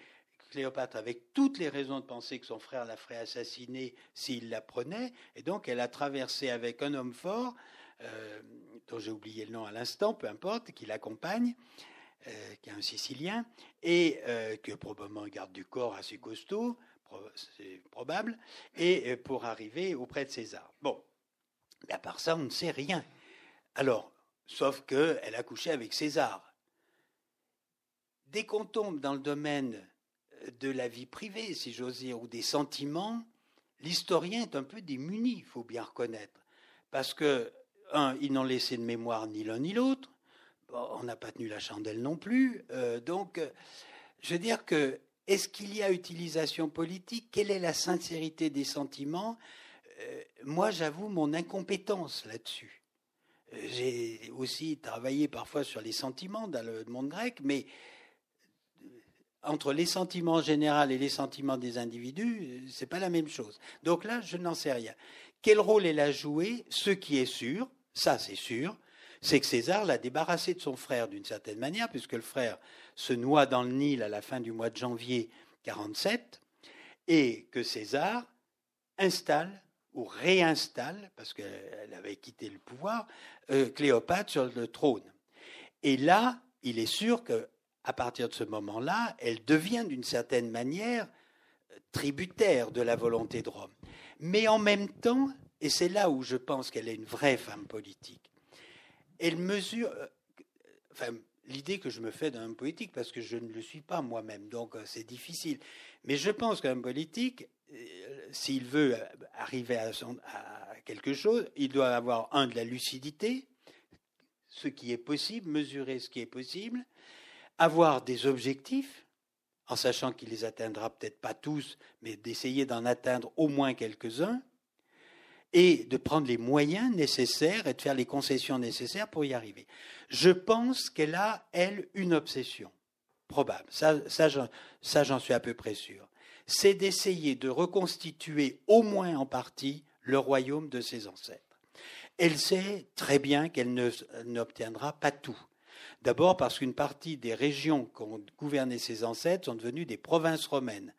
Cléopâtre avait toutes les raisons de penser que son frère la ferait assassiner s'il la prenait, et donc elle a traversé avec un homme fort, euh, dont j'ai oublié le nom à l'instant, peu importe, qui l'accompagne, euh, qui est un Sicilien, et euh, que probablement garde du corps assez costaud, c'est probable, et pour arriver auprès de César. Bon, à part ça, on ne sait rien. Alors, sauf qu'elle a couché avec César. Dès qu'on tombe dans le domaine de la vie privée, si j'ose dire, ou des sentiments, l'historien est un peu démuni, il faut bien reconnaître. Parce que, un, ils n'ont laissé de mémoire ni l'un ni l'autre. on n'a pas tenu la chandelle non plus. Euh, donc, je veux dire que, est-ce qu'il y a utilisation politique? Quelle est la sincérité des sentiments? Euh, Moi, j'avoue mon incompétence là-dessus. Euh, j'ai aussi travaillé parfois sur les sentiments dans le monde grec, mais entre les sentiments généraux et les sentiments des individus, c'est pas la même chose. Donc là, je n'en sais rien. Quel rôle elle a joué Ce qui est sûr, ça c'est sûr, c'est que César l'a débarrassé de son frère d'une certaine manière, puisque le frère se noie dans le Nil à la fin du mois de janvier 47, et que César installe ou réinstalle, parce qu'elle avait quitté le pouvoir, euh, Cléopâtre sur le trône. Et là, il est sûr que à partir de ce moment-là, elle devient d'une certaine manière tributaire de la volonté de Rome. Mais en même temps, et c'est là où je pense qu'elle est une vraie femme politique, elle mesure, euh, enfin, l'idée que je me fais d'un homme politique, parce que je ne le suis pas moi-même, donc euh, c'est difficile. Mais je pense qu'un politique, euh, s'il veut arriver à, à, quelque chose, il doit avoir, un, de la lucidité, ce qui est possible, mesurer ce qui est possible, avoir des objectifs, en sachant qu'il les atteindra peut-être pas tous, mais d'essayer d'en atteindre au moins quelques-uns, et de prendre les moyens nécessaires et de faire les concessions nécessaires pour y arriver. Je pense qu'elle a, elle, une obsession probable. Ça, ça j'en suis à peu près sûr. C'est d'essayer de reconstituer au moins en partie le royaume de ses ancêtres. Elle sait très bien qu'elle n'obtiendra pas tout. D'abord parce qu'une partie des régions qu'ont gouverné ses ancêtres sont devenues des provinces romaines.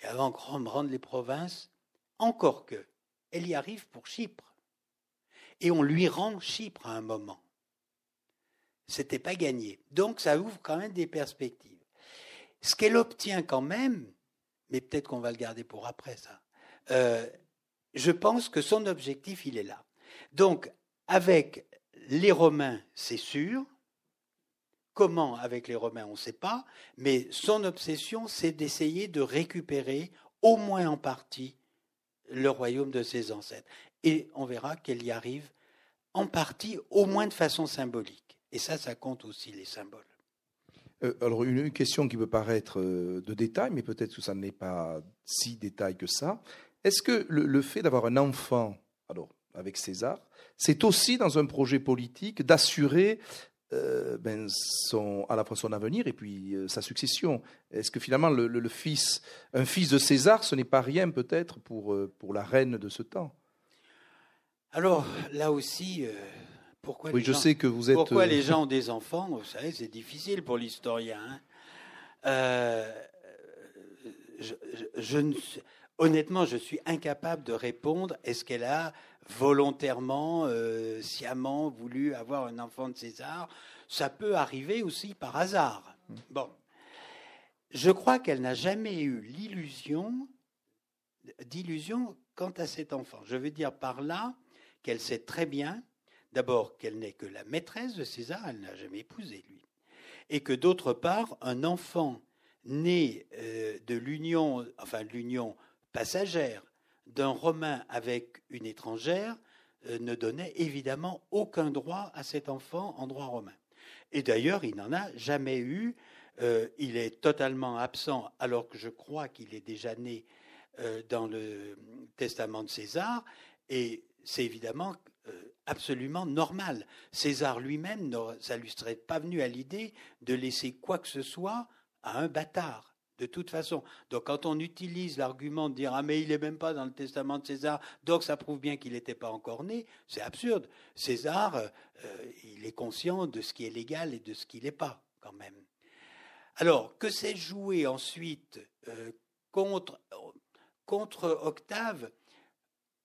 Et avant de rendre les provinces, encore que, elle y arrive pour Chypre. Et on lui rend Chypre à un moment. C'était pas gagné. Donc ça ouvre quand même des perspectives. Ce qu'elle obtient quand même, mais peut-être qu'on va le garder pour après ça, euh, je pense que son objectif, il est là. Donc, avec les Romains, c'est sûr, Comment avec les Romains, on ne sait pas, mais son obsession, c'est d'essayer de récupérer, au moins en partie, le royaume de ses ancêtres. Et on verra qu'elle y arrive en partie, au moins de façon symbolique. Et ça, ça compte aussi les symboles. Euh, alors, une, question qui peut paraître euh, de détail, mais peut-être que ça n'est pas si détail que ça. Est-ce que le, le fait d'avoir un enfant, alors avec César, c'est aussi dans un projet politique d'assurer euh, ben, son, à la fois son avenir et puis euh, sa succession. Est-ce que finalement le, fils, un fils de César, ce n'est pas rien peut-être pour, euh, pour la reine de ce temps? Alors là aussi, pourquoi, oui, les je gens, sais que vous êtes, pourquoi les *laughs* gens ont des enfants? Vous savez, c'est difficile pour l'historien. Hein. je, je, ne, honnêtement, je suis incapable de répondre. Est-ce qu'elle a volontairement, euh, sciemment voulu avoir un enfant de César Ça peut arriver aussi par hasard. Bon. Je crois qu'elle n'a jamais eu l'illusion, d'illusion quant à cet enfant. Je veux dire par là qu'elle sait très bien, d'abord, qu'elle n'est que la maîtresse de César, elle n'a jamais épousé lui, et que d'autre part, un enfant né euh, de l'union, enfin de l'union passagère d'un Romain avec une étrangère, euh, ne donnait évidemment aucun droit à cet enfant en droit romain. Et d'ailleurs, il n'en a jamais eu. Euh, il est totalement absent, alors que je crois qu'il est déjà né euh, dans le testament de César. Et c'est évidemment absolument normal. César lui-même, lui serait pas venu à l'idée de laisser quoi que ce soit à un bâtard de toute façon. Donc quand on utilise l'argument de dire ah mais il n'est même pas dans le testament de César, donc ça prouve bien qu'il n'était pas encore né, c'est absurde. César, euh, il est conscient de ce qui est légal et de ce qui n'est pas quand même. Alors que s'est joué ensuite euh, contre, contre Octave?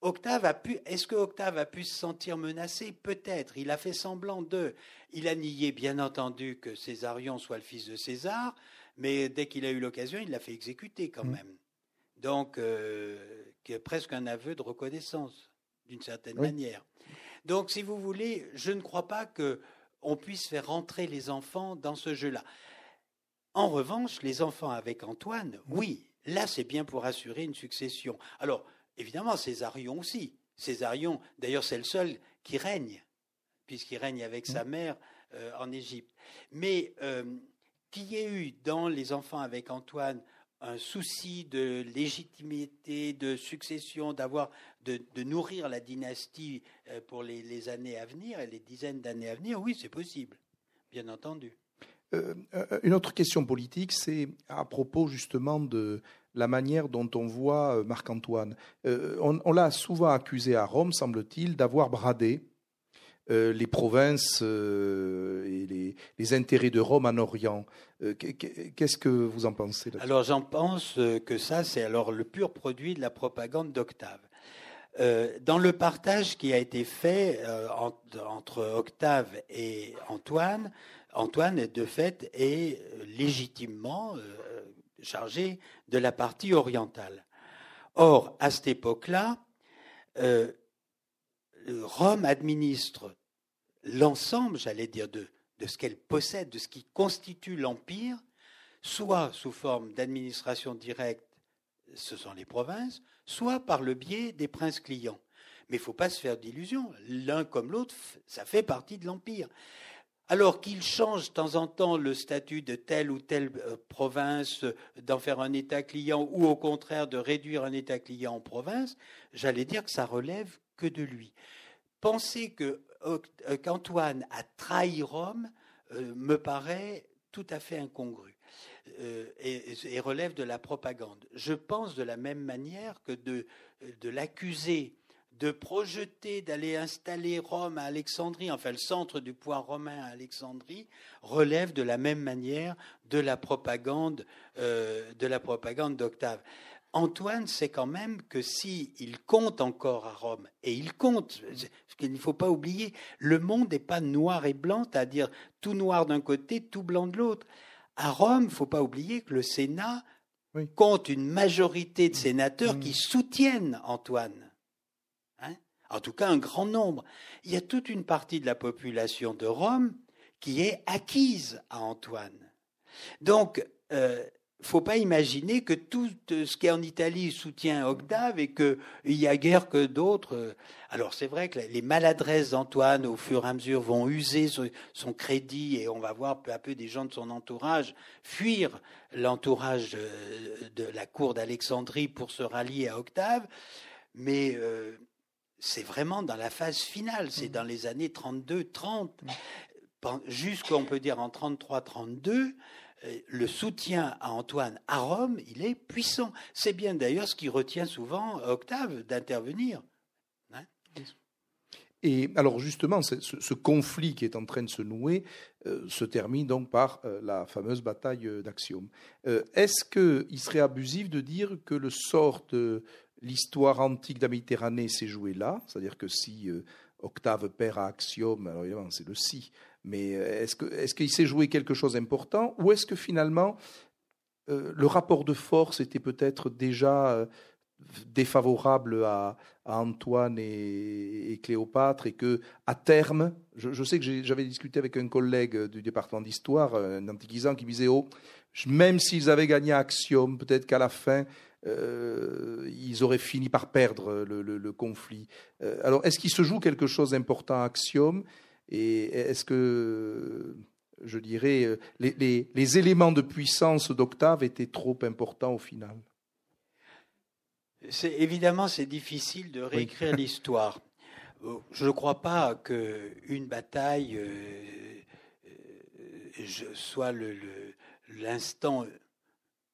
Octave a pu, est-ce que Octave a pu se sentir menacé? Peut-être. Il a fait semblant de. Il a nié, bien entendu, que Césarion soit le fils de César mais dès qu'il a eu l'occasion, il l'a fait exécuter quand mm. même. Donc, euh, qui est presque un aveu de reconnaissance, d'une certaine manière. Donc, si vous voulez, je ne crois pas qu'on puisse faire rentrer les enfants dans ce jeu-là. En revanche, les enfants avec Antoine, mm. oui, là, c'est bien pour assurer une succession. Alors, évidemment, Césarion aussi. Césarion, d'ailleurs, c'est le seul qui règne, puisqu'il règne avec mm. sa mère euh, en Égypte. Mais euh, qu'il y ait eu dans les enfants avec Antoine un souci de légitimité, de succession, d'avoir, de, nourrir la dynastie euh, pour les, années à venir et les dizaines d'années à venir, oui, c'est possible, bien entendu. Euh, euh, une autre question politique, c'est à propos justement de la manière dont on voit Marc-Antoine. on l'a souvent accusé à Rome, semble-t-il, d'avoir bradé euh, les provinces euh, et les, intérêts de Rome en Orient. Euh, qu'est-ce que vous en pensez Alors j'en pense que ça, c'est alors le pur produit de la propagande d'Octave. dans le partage qui a été fait entre Octave et Antoine, Antoine, de fait, est légitimement chargé de la partie orientale. Or, à cette époque-là, Rome administre l'ensemble, j'allais dire, de, ce qu'elle possède, de ce qui constitue l'empire, soit sous forme d'administration directe, ce sont les provinces, soit par le biais des princes clients. Mais il ne faut pas se faire d'illusions. L'un comme l'autre, ça fait partie de l'empire. Alors qu'il change de temps en temps le statut de telle ou telle euh, province, d'en faire un État client, ou au contraire de réduire un État client en province, j'allais dire que ça relève que de lui. Penser que euh, qu'Antoine a trahi Rome euh, me paraît tout à fait incongru euh, et, relève de la propagande. Je pense de la même manière que de, l'accuser de projeter d'aller installer Rome à Alexandrie, enfin le centre du pouvoir romain à Alexandrie, relève de la même manière de la propagande d'Octave. Antoine sait quand même que si il compte encore à Rome, et il compte, ce qu'il ne faut pas oublier, le monde n'est pas noir et blanc, c'est-à-dire tout noir d'un côté, tout blanc de l'autre. À Rome, il ne faut pas oublier que le Sénat compte une majorité de sénateurs qui soutiennent Antoine. Hein en tout cas, un grand nombre. Il y a toute une partie de la population de Rome qui est acquise à Antoine. Donc, euh, faut pas imaginer que tout euh, ce qui est en Italie soutient Octave et qu'il y a guère que d'autres. Alors c'est vrai que les maladresses d'Antoine, au fur et à mesure, vont user son crédit et on va voir peu à peu des gens de son entourage fuir l'entourage euh, de la cour d'Alexandrie pour se rallier à Octave. Mais euh, c'est vraiment dans la phase finale, c'est mmh. dans les années 32-30, jusqu'on peut dire en 33-32 euh, le soutien à Antoine à Rome, il est puissant. C'est bien d'ailleurs ce qui retient souvent Octave d'intervenir. Hein. et alors justement, ce, conflit qui est en train de se nouer euh, se termine donc par euh, la fameuse bataille d'Axiome. Est-ce qu'il serait abusif de dire que le sort de l'histoire antique de la Méditerranée s'est joué là? C'est-à-dire que si Octave perd à Axiome, alors évidemment c'est le si, mais euh, est-ce qu'il s'est joué quelque chose d'important ou est-ce que finalement euh, le rapport de force était peut-être déjà euh, défavorable à, Antoine et, Cléopâtre et que à terme, je, sais que j'avais discuté avec un collègue du département d'histoire, un antiquisant, qui disait oh, même s'ils avaient gagné Axiom, peut-être qu'à la fin ils auraient fini par perdre le, conflit. Euh, alors, est-ce qu'il se joue quelque chose d'important à Axiom? Et est-ce que, je dirais, les, les éléments de puissance d'Octave étaient trop importants au final? Évidemment, c'est difficile de réécrire l'histoire. Euh, *laughs* je ne crois pas qu'une bataille soit l'instant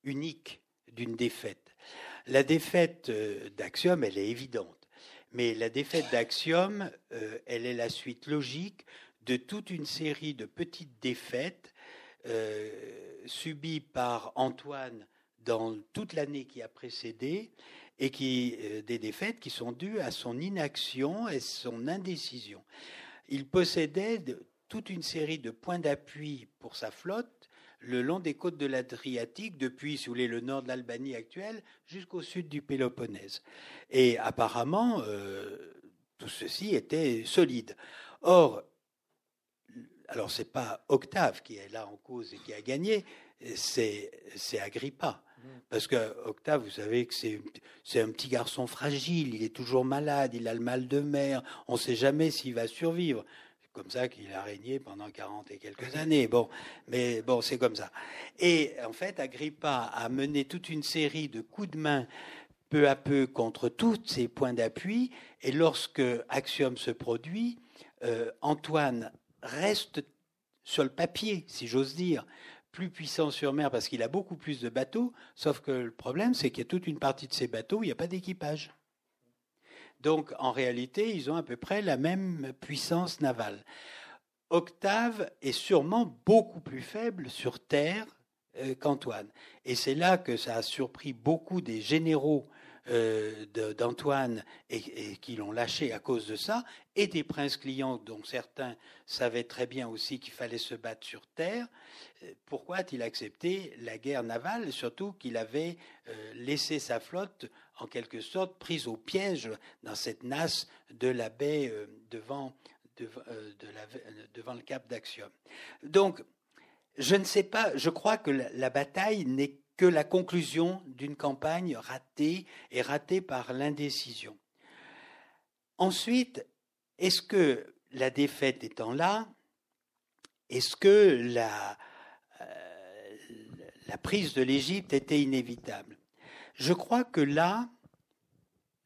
unique d'une défaite. La défaite euh, d'Axiom, elle est évidente. Mais la défaite d'Axiom, euh, elle est la suite logique de toute une série de petites défaites euh, subies par Antoine dans toute l'année qui a précédé et qui des défaites qui sont dues à son inaction et son indécision. Il possédait toute une série de points d'appui pour sa flotte le long des côtes de l'Adriatique, depuis, si le nord de l'Albanie actuelle jusqu'au sud du Péloponnèse. Et apparemment, euh, tout ceci était solide. Or, alors c'est pas Octave qui est là en cause et qui a gagné, c'est Agrippa. Parce que Octave, vous savez que c'est un petit garçon fragile, il est toujours malade, il a le mal de mer, on ne sait jamais s'il va survivre comme ça qu'il a régné pendant 40 et quelques années. Bon, mais bon, c'est comme ça. Et en fait, Agrippa a mené toute une série de coups de main peu à peu contre tous ces points d'appui. Et lorsque Axiom se produit, euh, Antoine reste sur le papier, si j'ose dire, plus puissant sur mer parce qu'il a beaucoup plus de bateaux. Sauf que le problème, c'est qu'il y a toute une partie de ces bateaux où il n'y a pas d'équipage. Donc en réalité, ils ont à peu près la même puissance navale. Octave est sûrement beaucoup plus faible sur Terre euh, qu'Antoine. Et c'est là que ça a surpris beaucoup des généraux euh, d'Antoine et, qui l'ont lâché à cause de ça, et des princes clients dont certains savaient très bien aussi qu'il fallait se battre sur terre. Euh, pourquoi a-t-il accepté la guerre navale Surtout qu'il avait laissé sa flotte en quelque sorte prise au piège dans cette nasse de la baie devant, devant le cap d'Axiom. Donc, je ne sais pas, je crois que la, la bataille n'est que la conclusion d'une campagne ratée et ratée par l'indécision. Ensuite, est-ce que la défaite étant là, est-ce que la, euh, la prise de l'Égypte était inévitable? Je crois que là,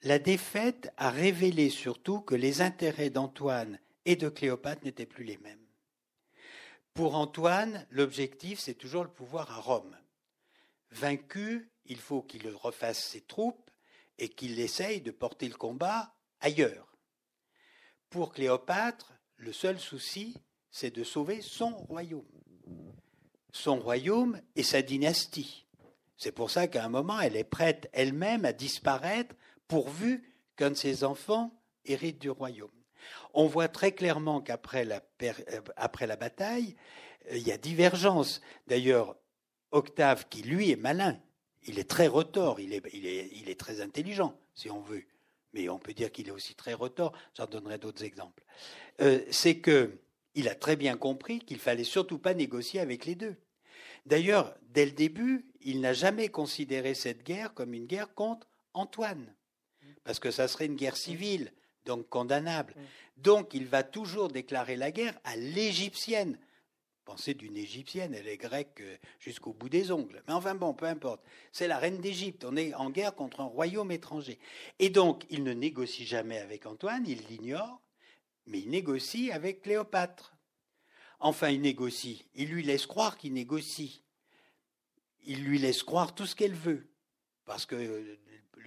la défaite a révélé surtout que les intérêts d'Antoine et de Cléopâtre n'étaient plus les mêmes. Pour Antoine, l'objectif, c'est toujours le pouvoir à Rome. Vaincu, il faut qu'il refasse ses troupes et qu'il essaye de porter le combat ailleurs. Pour Cléopâtre, le seul souci, c'est de sauver son royaume. Son royaume et sa dynastie. C'est pour ça qu'à un moment, elle est prête elle-même à disparaître pourvu qu'un de ses enfants hérite du royaume. On voit très clairement qu'après la, euh, bataille, il y a divergence. D'ailleurs, Octave, qui lui est malin, il est très retors, il est très intelligent, si on veut, mais on peut dire qu'il est aussi très retors, j'en donnerai d'autres exemples, euh, c'est que il a très bien compris qu'il fallait surtout pas négocier avec les deux. D'ailleurs, dès le début, il n'a jamais considéré cette guerre comme une guerre contre Antoine, parce que ça serait une guerre civile, donc condamnable. Donc il va toujours déclarer la guerre à l'égyptienne, Pensée d'une égyptienne, elle est grecque euh, jusqu'au bout des ongles. Mais enfin bon, peu importe. C'est la reine d'Égypte. On est en guerre contre un royaume étranger. Et donc, il ne négocie jamais avec Antoine, il l'ignore, mais il négocie avec Cléopâtre. Enfin, il négocie. Il lui laisse croire qu'il négocie. Il lui laisse croire tout ce qu'elle veut. Parce que euh,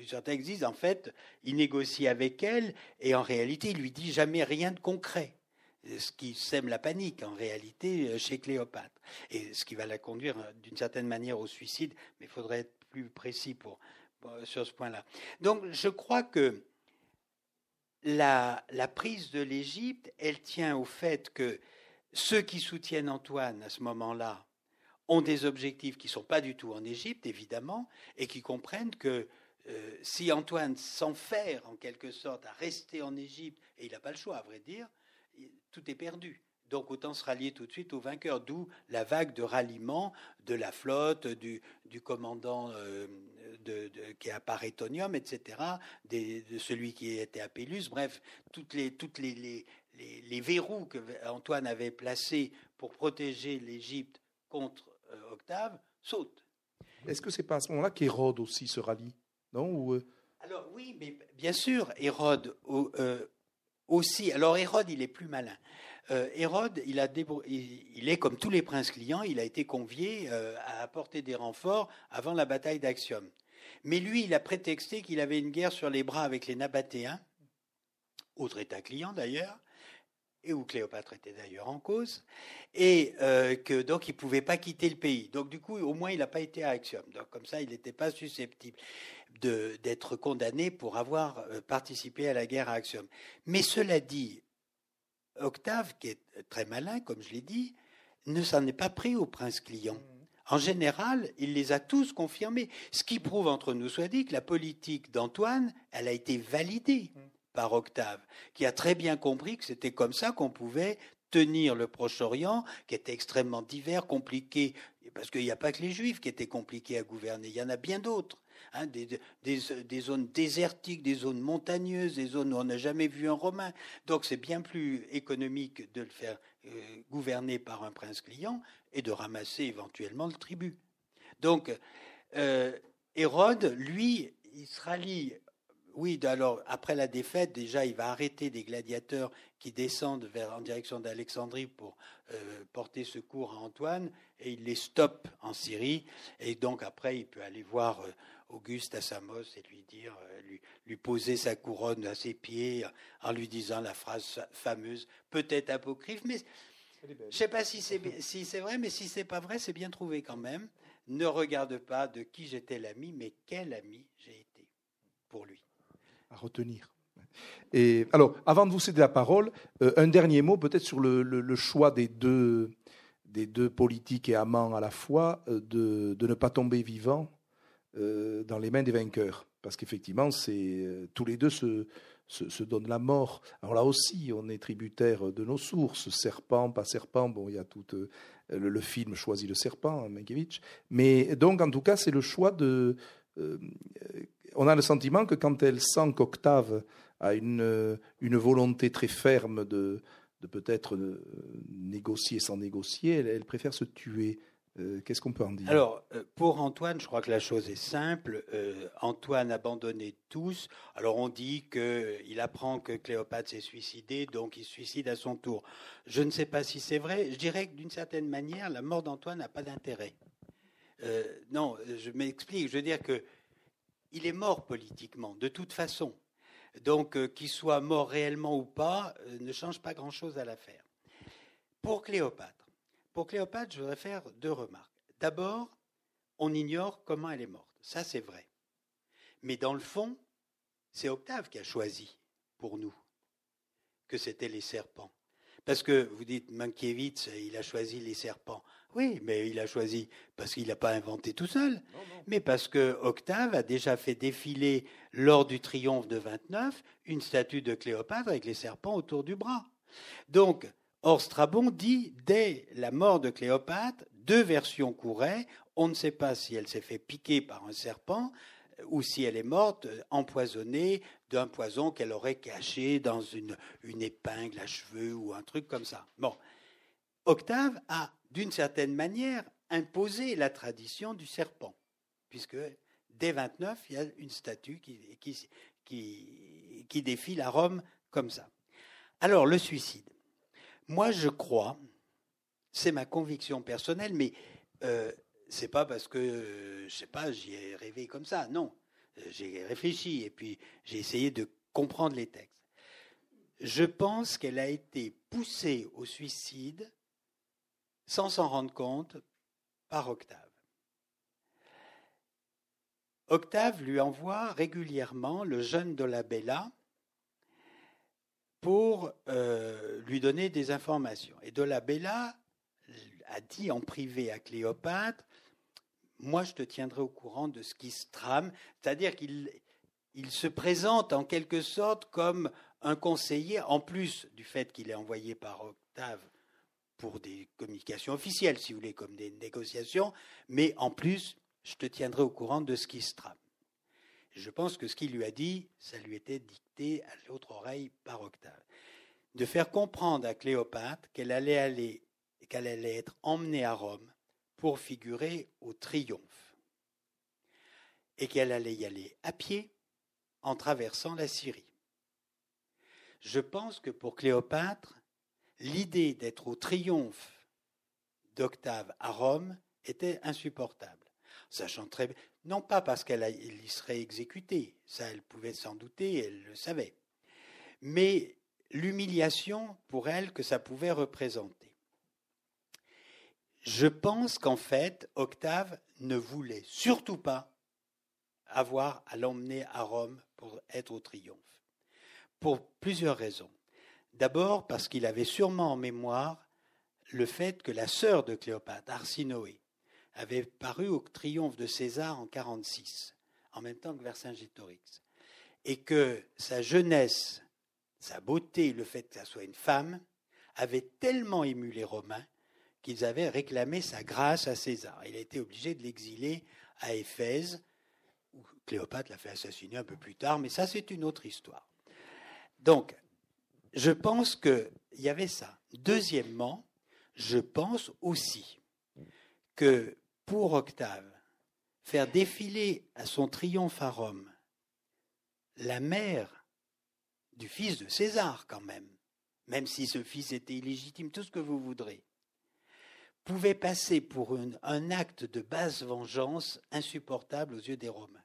certains existent, en fait, il négocie avec elle et en réalité, il lui dit jamais rien de concret ce qui sème la panique en réalité euh, chez Cléopâtre, et ce qui va la conduire euh, d'une certaine manière au suicide, mais il faudrait être plus précis pour, sur ce point-là. Donc je crois que la prise de l'Égypte, elle tient au fait que ceux qui soutiennent Antoine à ce moment-là ont des objectifs qui ne sont pas du tout en Égypte, évidemment, et qui comprennent que euh, si Antoine s'enferme en quelque sorte à rester en Égypte, et il n'a pas le choix à vrai dire, tout est perdu. Donc autant se rallier tout de suite au vainqueur, d'où la vague de ralliement de la flotte, du, commandant euh, de, qui est à Parétonium, etc., de celui qui était à Pélus, bref, toutes les, verrous que Antoine avait placés pour protéger l'Égypte contre euh, Octave sautent. Est-ce que c'est pas à ce moment-là qu'Hérode aussi se rallie non euh, Alors oui, mais bien sûr, Hérode aussi. Alors Hérode, il est plus malin. Euh, Hérode, il, a il, est comme tous les princes clients, il a été convié euh, à apporter des renforts avant la bataille d'Axium. Mais lui, il a prétexté qu'il avait une guerre sur les bras avec les Nabatéens, autre État client d'ailleurs, et où Cléopâtre était d'ailleurs en cause, et euh, que donc il ne pouvait pas quitter le pays. Donc du coup, au moins, il n'a pas été à Axiom. Donc comme ça, il n'était pas susceptible d'être condamné pour avoir participé à la guerre à Axiom. Mais cela dit, Octave, qui est très malin, comme je l'ai dit, ne s'en est pas pris au prince client. En général, il les a tous confirmés. Ce qui prouve, entre nous soit dit, que la politique d'Antoine, elle a été validée par Octave, qui a très bien compris que c'était comme ça qu'on pouvait tenir le Proche-Orient, qui était extrêmement divers, compliqué, parce qu'il n'y a pas que les Juifs qui étaient compliqués à gouverner, il y en a bien d'autres. Hein, des, zones désertiques, des zones montagneuses, des zones où on n'a jamais vu un Romain. Donc c'est bien plus économique de le faire euh, gouverner par un prince client et de ramasser éventuellement le tribut. Donc euh, Hérode, lui, il se rallie oui, alors après la défaite, déjà, il va arrêter des gladiateurs qui descendent vers, en direction d'Alexandrie pour euh, porter secours à Antoine, et il les stoppe en Syrie. Et donc après, il peut aller voir Auguste à Samos et lui dire, euh, lui, lui, poser sa couronne à ses pieds en lui disant la phrase fameuse, peut-être apocryphe, mais je ne sais pas si c'est si vrai, mais si c'est pas vrai, c'est bien trouvé quand même. Ne regarde pas de qui j'étais l'ami, mais quel ami j'ai été pour lui. À retenir. Et alors, avant de vous céder la parole, euh, un dernier mot peut-être sur le, le, choix des deux, des deux politiques et amants à la fois, euh, de, de ne pas tomber vivant euh, dans les mains des vainqueurs. Parce qu'effectivement, c'est tous les deux se, se, donnent la mort. Alors là aussi, on est tributaire de nos sources. Serpent, pas serpent. Bon, il y a tout euh, le, film choisit le serpent, hein, Mankiewicz. Mais donc, en tout cas, c'est le choix de. On a le sentiment que quand elle sent qu'Octave a une, une volonté très ferme de, de peut-être négocier sans négocier, elle préfère se tuer. Euh, qu'est-ce qu'on peut en dire? Alors, euh, pour Antoine, je crois que la chose est simple. Euh, Antoine abandonnait tous. Alors, on dit qu'il apprend que Cléopâtre s'est suicidée, donc il se suicide à son tour. Je ne sais pas si c'est vrai. Je dirais que d'une certaine manière, la mort d'Antoine n'a pas d'intérêt. non, je m'explique. Je veux dire que il est mort politiquement, de toute façon. Donc, qu'il soit mort réellement ou pas ne change pas grand-chose à l'affaire. Pour Cléopâtre, pour Cléopâtre, je voudrais faire deux remarques. D'abord, on ignore comment elle est morte. Ça, c'est vrai. Mais dans le fond, c'est Octave qui a choisi pour nous que c'était les serpents. Parce que vous dites Mankiewicz, il a choisi les serpents. Oui, mais il a choisi parce qu'il n'a pas inventé tout seul, mais parce que Octave a déjà fait défiler lors du triomphe de 29 une statue de Cléopâtre avec les serpents autour du bras. Donc, Or, Strabon dit, dès la mort de Cléopâtre, deux versions couraient. On ne sait pas si elle s'est fait piquer par un serpent ou si elle est morte empoisonnée d'un poison qu'elle aurait caché dans une, une, épingle à cheveux ou un truc comme ça. Bon. Octave a, d'une certaine manière, imposé la tradition du serpent, puisque dès 29, il y a une statue qui, qui, qui, défile Rome comme ça. Alors, le suicide. Moi, je crois, c'est ma conviction personnelle, mais euh, c'est pas parce que, euh, je sais pas, j'y ai rêvé comme ça. Non, euh, j'ai réfléchi et puis j'ai essayé de comprendre les textes. Je pense qu'elle a été poussée au suicide sans s'en rendre compte par Octave. Octave lui envoie régulièrement le jeune Dolabella pour euh, lui donner des informations. Et Dolabella a dit en privé à Cléopâtre, moi je te tiendrai au courant de ce qui se trame, c'est-à-dire qu'il il se présente en quelque sorte comme un conseiller, en plus du fait qu'il est envoyé par Octave pour des communications officielles, si vous voulez, comme des négociations, mais en plus, je te tiendrai au courant de ce qui se trame. Je pense que ce qu'il lui a dit, ça lui était dicté à l'autre oreille par Octave. De faire comprendre à Cléopâtre qu'elle allait aller, qu'elle allait être emmenée à Rome pour figurer au triomphe et qu'elle allait y aller à pied en traversant la Syrie. Je pense que pour Cléopâtre, l'idée d'être au triomphe d'Octave à Rome était insupportable, sachant très non pas parce qu'elle y serait exécutée, ça elle pouvait s'en douter, elle le savait, mais l'humiliation pour elle que ça pouvait représenter. Je pense qu'en fait, Octave ne voulait surtout pas avoir à l'emmener à Rome pour être au triomphe. Pour plusieurs raisons. D'abord parce qu'il avait sûrement en mémoire le fait que la sœur de Cléopâtre, Arsinoé, avait paru au triomphe de César en 46, en même temps que Vercingétorix, et que sa jeunesse, sa beauté, le fait qu'elle soit une femme, avait tellement ému les Romains qu'ils avaient réclamé sa grâce à César. Il a été obligé de l'exiler à Éphèse, où Cléopâtre l'a fait assassiner un peu plus tard, mais ça c'est une autre histoire. Donc, je pense qu'il y avait ça. Deuxièmement, je pense aussi que pour Octave, faire défiler à son triomphe à Rome la mère du fils de César quand même, même si ce fils était illégitime, tout ce que vous voudrez, pouvait passer pour un acte de basse vengeance insupportable aux yeux des Romains.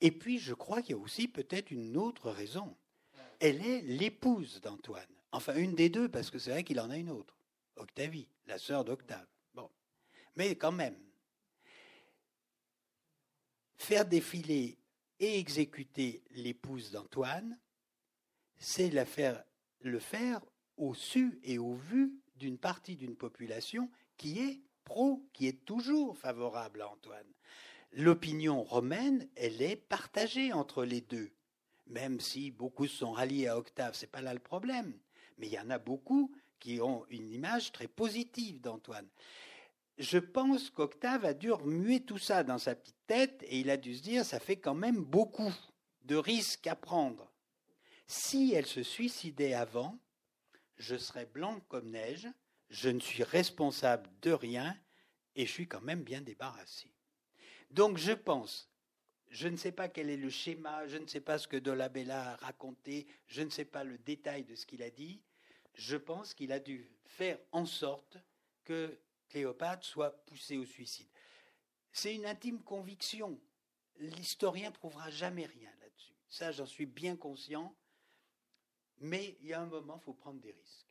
Et puis, je crois qu'il y a aussi peut-être une autre raison. Elle est l'épouse d'Antoine. Enfin, une des deux, parce que c'est vrai qu'il en a une autre. Octavie, la sœur d'Octave. Bon. Mais quand même, faire défiler et exécuter l'épouse d'Antoine, c'est le faire au su et au vu d'une partie d'une population qui est pro, qui est toujours favorable à Antoine. L'opinion romaine, elle est partagée entre les deux. Même si beaucoup sont ralliés à Octave, c'est pas là le problème. Mais il y en a beaucoup qui ont une image très positive d'Antoine. Je pense qu'Octave a dû remuer tout ça dans sa petite tête et il a dû se dire ça fait quand même beaucoup de risques à prendre. Si elle se suicidait avant, je serais blanc comme neige, je ne suis responsable de rien et je suis quand même bien débarrassé. Donc je pense, je ne sais pas quel est le schéma, je ne sais pas ce que Dolabella a raconté, je ne sais pas le détail de ce qu'il a dit, je pense qu'il a dû faire en sorte que Cléopâtre soit poussée au suicide. C'est une intime conviction. L'historien prouvera jamais rien là-dessus. Ça, j'en suis bien conscient. Mais il y a un moment, il faut prendre des risques.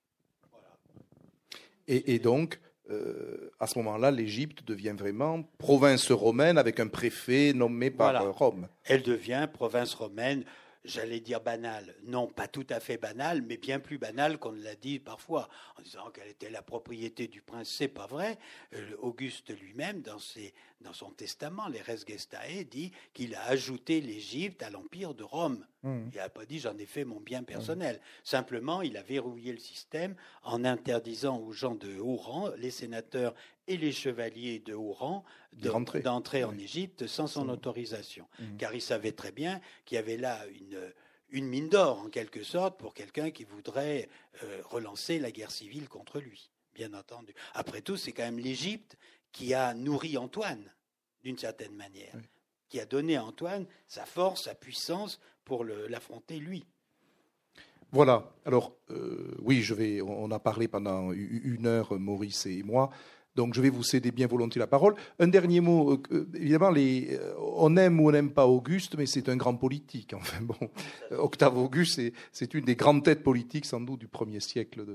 Et, donc, euh, à ce moment-là, l'Égypte devient vraiment province romaine avec un préfet nommé par Rome. Elle devient province romaine j'allais dire banal. Non, pas tout à fait banal, mais bien plus banal qu'on l'a dit parfois, en disant qu'elle était la propriété du prince. C'est pas vrai. Euh, Auguste lui-même, dans, dans, son testament, les Res Gestae, dit qu'il a ajouté l'Égypte à l'empire de Rome. Mmh. Il n'a pas dit j'en ai fait mon bien personnel. Simplement, il a verrouillé le système en interdisant aux gens de haut rang, les sénateurs et les chevaliers de haut rang d'entrer en Égypte sans son autorisation. Mmh. Car il savait très bien qu'il y avait là une, une mine d'or, en quelque sorte, pour quelqu'un qui voudrait euh, relancer la guerre civile contre lui, bien entendu. Après tout, c'est quand même l'Égypte qui a nourri Antoine, d'une certaine manière, qui a donné à Antoine sa force, sa puissance pour l'affronter lui. Voilà. Alors, euh, oui, je vais. On a parlé pendant une heure, Maurice et moi, donc je vais vous céder bien volontiers la parole. Un dernier mot, euh, euh, évidemment, euh, on aime ou on n'aime pas Auguste, mais c'est un grand politique. *laughs* Enfin bon, Octave Auguste, c'est une des grandes têtes politiques sans doute du premier siècle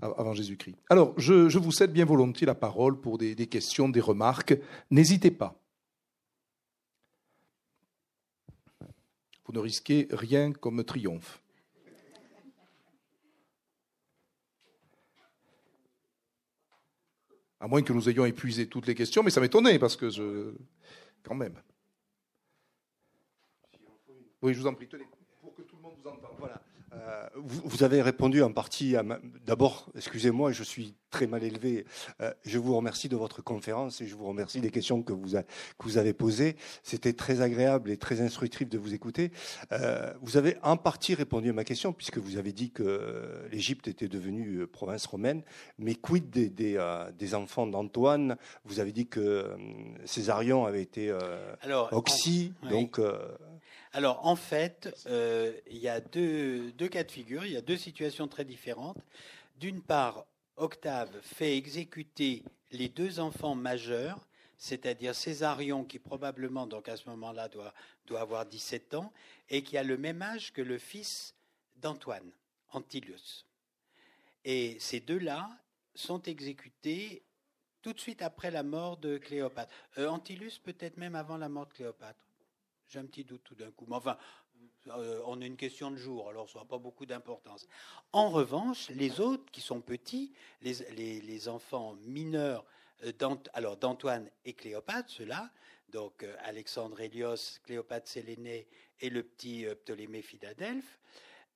avant Jésus-Christ. Alors je, vous cède bien volontiers la parole pour des questions, des remarques. N'hésitez pas. Vous ne risquez rien comme triomphe. À moins que nous ayons épuisé toutes les questions, mais ça m'étonnait parce que je. Quand même. Oui, je vous en prie, tenez, pour que tout le monde vous entende. Voilà. Euh, vous, avez répondu en partie à D'abord, excusez-moi, je suis très mal élevé. Euh, je vous remercie de votre conférence et je vous remercie des questions que vous, que vous avez posées. C'était très agréable et très instructif de vous écouter. Euh, vous avez en partie répondu à ma question puisque vous avez dit que l'Égypte était devenue province romaine. Mais quid des, des, enfants d'Antoine? Vous avez dit que Césarion avait été oxy, donc... Alors, en fait, euh, il y a deux, cas de figure, il y a deux situations très différentes. D'une part, Octave fait exécuter les deux enfants majeurs, c'est-à-dire Césarion, qui probablement, donc à ce moment-là, doit, doit avoir 17 ans, et qui a le même âge que le fils d'Antoine, Antilius. Et ces deux-là sont exécutés tout de suite après la mort de Cléopâtre. Euh, peut-être même avant la mort de Cléopâtre. J'ai un petit doute tout d'un coup. Mais enfin, euh, on a une question de jour, alors ça n'a pas beaucoup d'importance. En revanche, les autres qui sont petits, les, enfants mineurs euh, d'Antoine et Cléopâtre, ceux-là, donc euh, Alexandre Hélios, Cléopâtre Sélénée et le petit Ptolémée Philadelphe,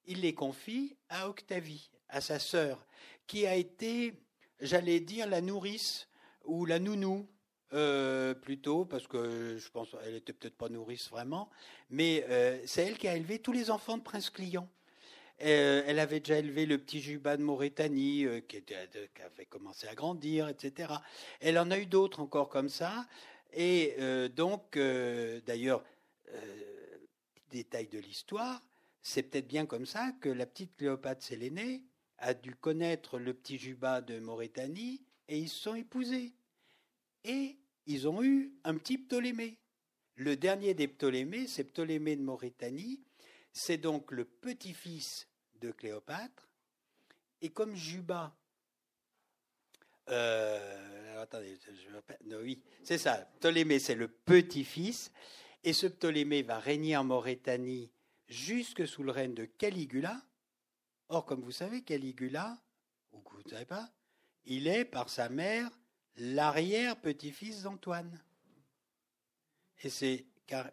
il les confie à Octavie, à sa sœur, qui a été, j'allais dire, la nourrice ou la nounou euh, plutôt, parce que je pense qu'elle était peut-être pas nourrice vraiment, mais euh, c'est elle qui a élevé tous les enfants de Prince Client. Euh, elle avait déjà élevé le petit Juba de Mauritanie, qui, qui, avait commencé à grandir, etc. Elle en a eu d'autres encore comme ça. Et donc, d'ailleurs, détail de l'histoire, c'est peut-être bien comme ça que la petite Cléopâtre Sélénée a dû connaître le petit Juba de Mauritanie et ils se sont épousés. Et ils ont eu un petit Ptolémée. Le dernier des Ptolémées, c'est Ptolémée de Mauritanie. C'est donc le petit-fils de Cléopâtre. Et comme Juba, euh, attendez, je oui, c'est ça. Ptolémée, c'est le petit-fils. Et ce Ptolémée va régner en Mauritanie jusque sous le règne de Caligula. Or, comme vous savez, Caligula, ou vous ne savez pas, il est par sa mère l'arrière-petit-fils d'Antoine. Et c'est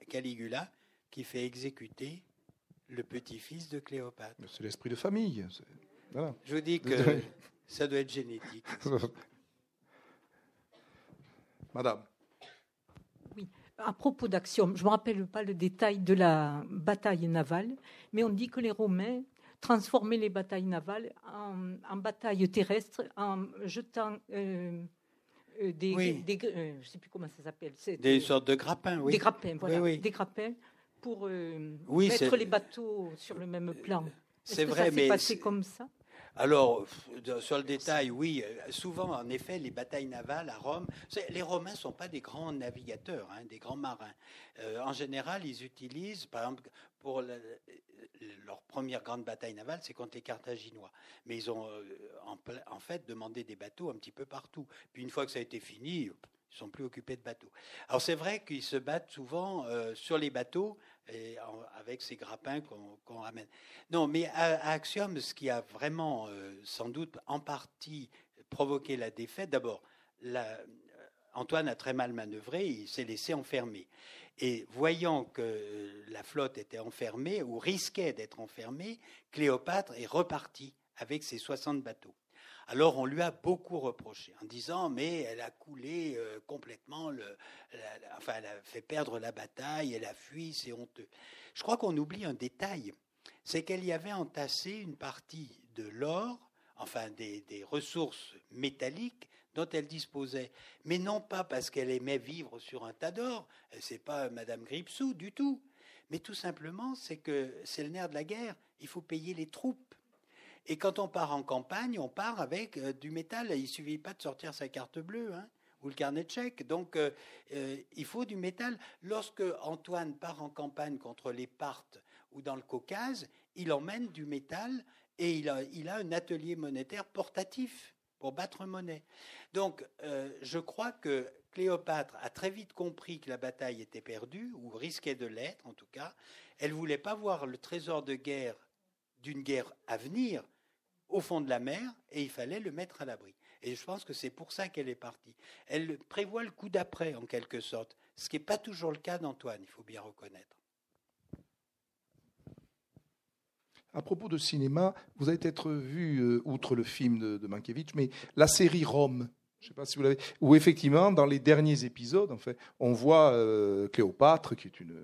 Caligula qui fait exécuter le petit-fils de Cléopâtre. C'est l'esprit de famille. Je vous dis que *laughs* ça doit être génétique. *laughs* Madame. Oui, à propos d'Axiom, je ne me rappelle pas le détail de la bataille navale, mais on dit que les Romains transformaient les batailles navales en, batailles terrestres en jetant euh, euh, des, euh, je ne sais plus comment ça s'appelle. Des sortes de grappins, oui. Des grappins, voilà. Des grappins pour euh, mettre les bateaux sur le même plan. C'est vrai, ça mais passé comme ça? Alors, sur le détail, oui. Souvent, en effet, les batailles navales à Rome, les Romains ne sont pas des grands navigateurs, hein, des grands marins. en général, ils utilisent, par exemple, pour leur première grande bataille navale, c'est contre les Carthaginois. Mais ils ont euh, en, fait demandé des bateaux un petit peu partout. Puis une fois que ça a été fini, ils sont plus occupés de bateaux. Alors c'est vrai qu'ils se battent souvent euh, sur les bateaux avec ces grappins qu'on ramène. Non, mais à, Axiom, ce qui a vraiment euh, sans doute en partie provoqué la défaite, d'abord, Antoine a très mal manœuvré, il s'est laissé enfermer. Et voyant que la flotte était enfermée, ou risquait d'être enfermée, Cléopâtre est repartie avec ses 60 bateaux. Alors on lui a beaucoup reproché en disant mais elle a coulé euh, complètement, le, enfin elle a fait perdre la bataille, elle a fui, c'est honteux. Je crois qu'on oublie un détail, c'est qu'elle y avait entassé une partie de l'or, enfin des ressources métalliques dont elle disposait. Mais non pas parce qu'elle aimait vivre sur un tas d'or, c'est pas Madame Gripsou du tout, mais tout simplement c'est que c'est le nerf de la guerre, il faut payer les troupes. Et quand on part en campagne, on part avec euh, du métal, il suffit pas de sortir sa carte bleue. Hein, ou le carnet de chèques. Donc, euh, euh, il faut du métal. Lorsque Antoine part en campagne contre les Parthes ou dans le Caucase, il emmène du métal et il a, un atelier monétaire portatif pour battre monnaie. Donc, je crois que Cléopâtre a très vite compris que la bataille était perdue, ou risquait de l'être en tout cas. Elle voulait pas voir le trésor de guerre d'une guerre à venir au fond de la mer, et il fallait le mettre à l'abri. Et je pense que c'est pour ça qu'elle est partie. Elle prévoit le coup d'après, en quelque sorte, ce qui n'est pas toujours le cas d'Antoine, il faut bien reconnaître. À propos de cinéma, vous avez peut-être vu, euh, outre le film de, Mankiewicz, mais la série Rome. Je sais pas si vous l'avez. Où effectivement, dans les derniers épisodes, en fait, on voit euh, Cléopâtre, qui est une,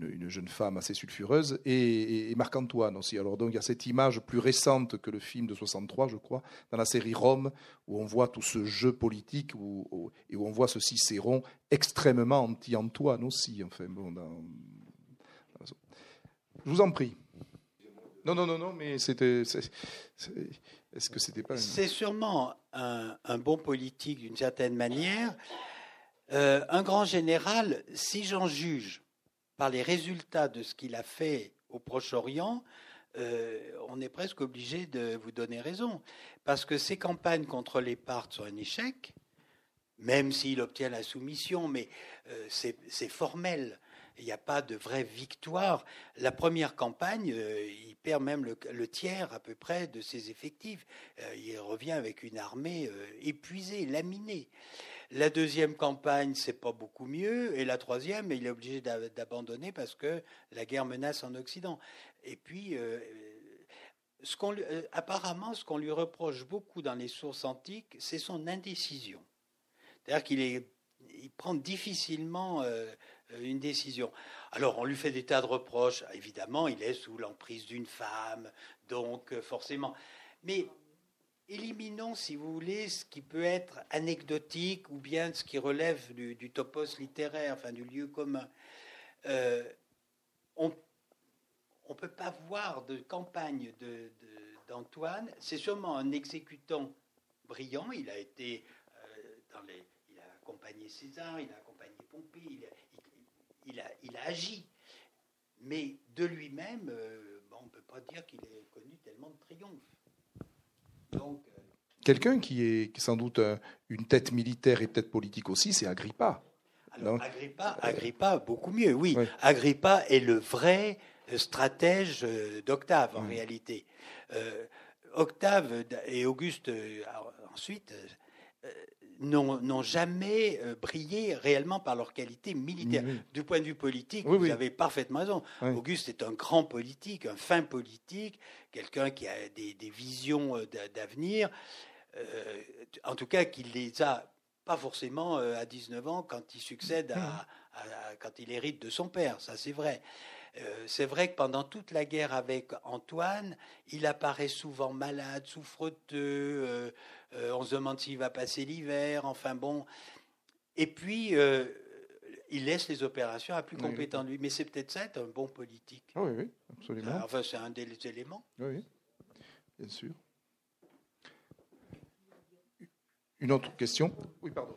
une, jeune femme assez sulfureuse, et, Marc-Antoine aussi. Alors donc il y a cette image plus récente que le film de 63, je crois, dans la série Rome, où on voit tout ce jeu politique, où, et où on voit ce Cicéron extrêmement anti-Antoine aussi. Enfin, bon, Je vous en prie. Non, non, non, non, mais c'était. Est-ce que c'était pas. C'est sûrement un, bon politique d'une certaine manière. Euh, un grand général, si j'en juge par les résultats de ce qu'il a fait au Proche-Orient, euh, on est presque obligé de vous donner raison. Parce que ces campagnes contre les Parthes sont un échec, même s'il obtient la soumission, mais euh, c'est formel. Il n'y a pas de vraie victoire. La première campagne, euh, il perd même le, tiers à peu près de ses effectifs. il revient avec une armée épuisée, laminée. La deuxième campagne, c'est pas beaucoup mieux. Et la troisième, il est obligé d'abandonner parce que la guerre menace en Occident. Et puis, euh, euh, apparemment, ce qu'on lui reproche beaucoup dans les sources antiques, c'est son indécision. C'est-à-dire qu'il il prend difficilement euh, une décision. Alors, on lui fait des tas de reproches. Évidemment, il est sous l'emprise d'une femme, donc forcément. Mais éliminons, si vous voulez, ce qui peut être anecdotique ou bien ce qui relève du, topos littéraire, du lieu commun. Euh, on ne peut pas voir de campagne d'Antoine. C'est sûrement un exécutant brillant. Il a été euh, il a accompagné César, il a accompagné Pompée, il a, il a, agi. Mais de lui-même, euh, on ne peut pas dire qu'il ait connu tellement de triomphes. Euh, Quelqu'un qui est, sans doute une tête militaire et peut-être politique aussi, c'est Agrippa. Agrippa, Agrippa, beaucoup mieux, oui. Agrippa est le vrai stratège euh, d'Octave, en réalité. Euh, Octave et Auguste, ensuite, n'ont jamais euh, brillé réellement par leur qualité militaire. Du point de vue politique, vous avez parfaitement raison. Auguste est un grand politique, un fin politique, quelqu'un qui a des, visions euh, d'avenir, euh, en tout cas qui les a pas forcément à 19 ans quand il succède *laughs* à, quand il hérite de son père, ça c'est vrai. C'est vrai que pendant toute la guerre avec Antoine, il apparaît souvent malade, souffreteux, euh, on se demande s'il va passer l'hiver, enfin bon. Et puis, euh, il laisse les opérations à plus compétent de lui. Mais c'est peut-être ça, être un bon politique. Ah oui, oui, absolument. Enfin, c'est un des éléments. Oui, bien sûr. Une autre question? Oui, pardon.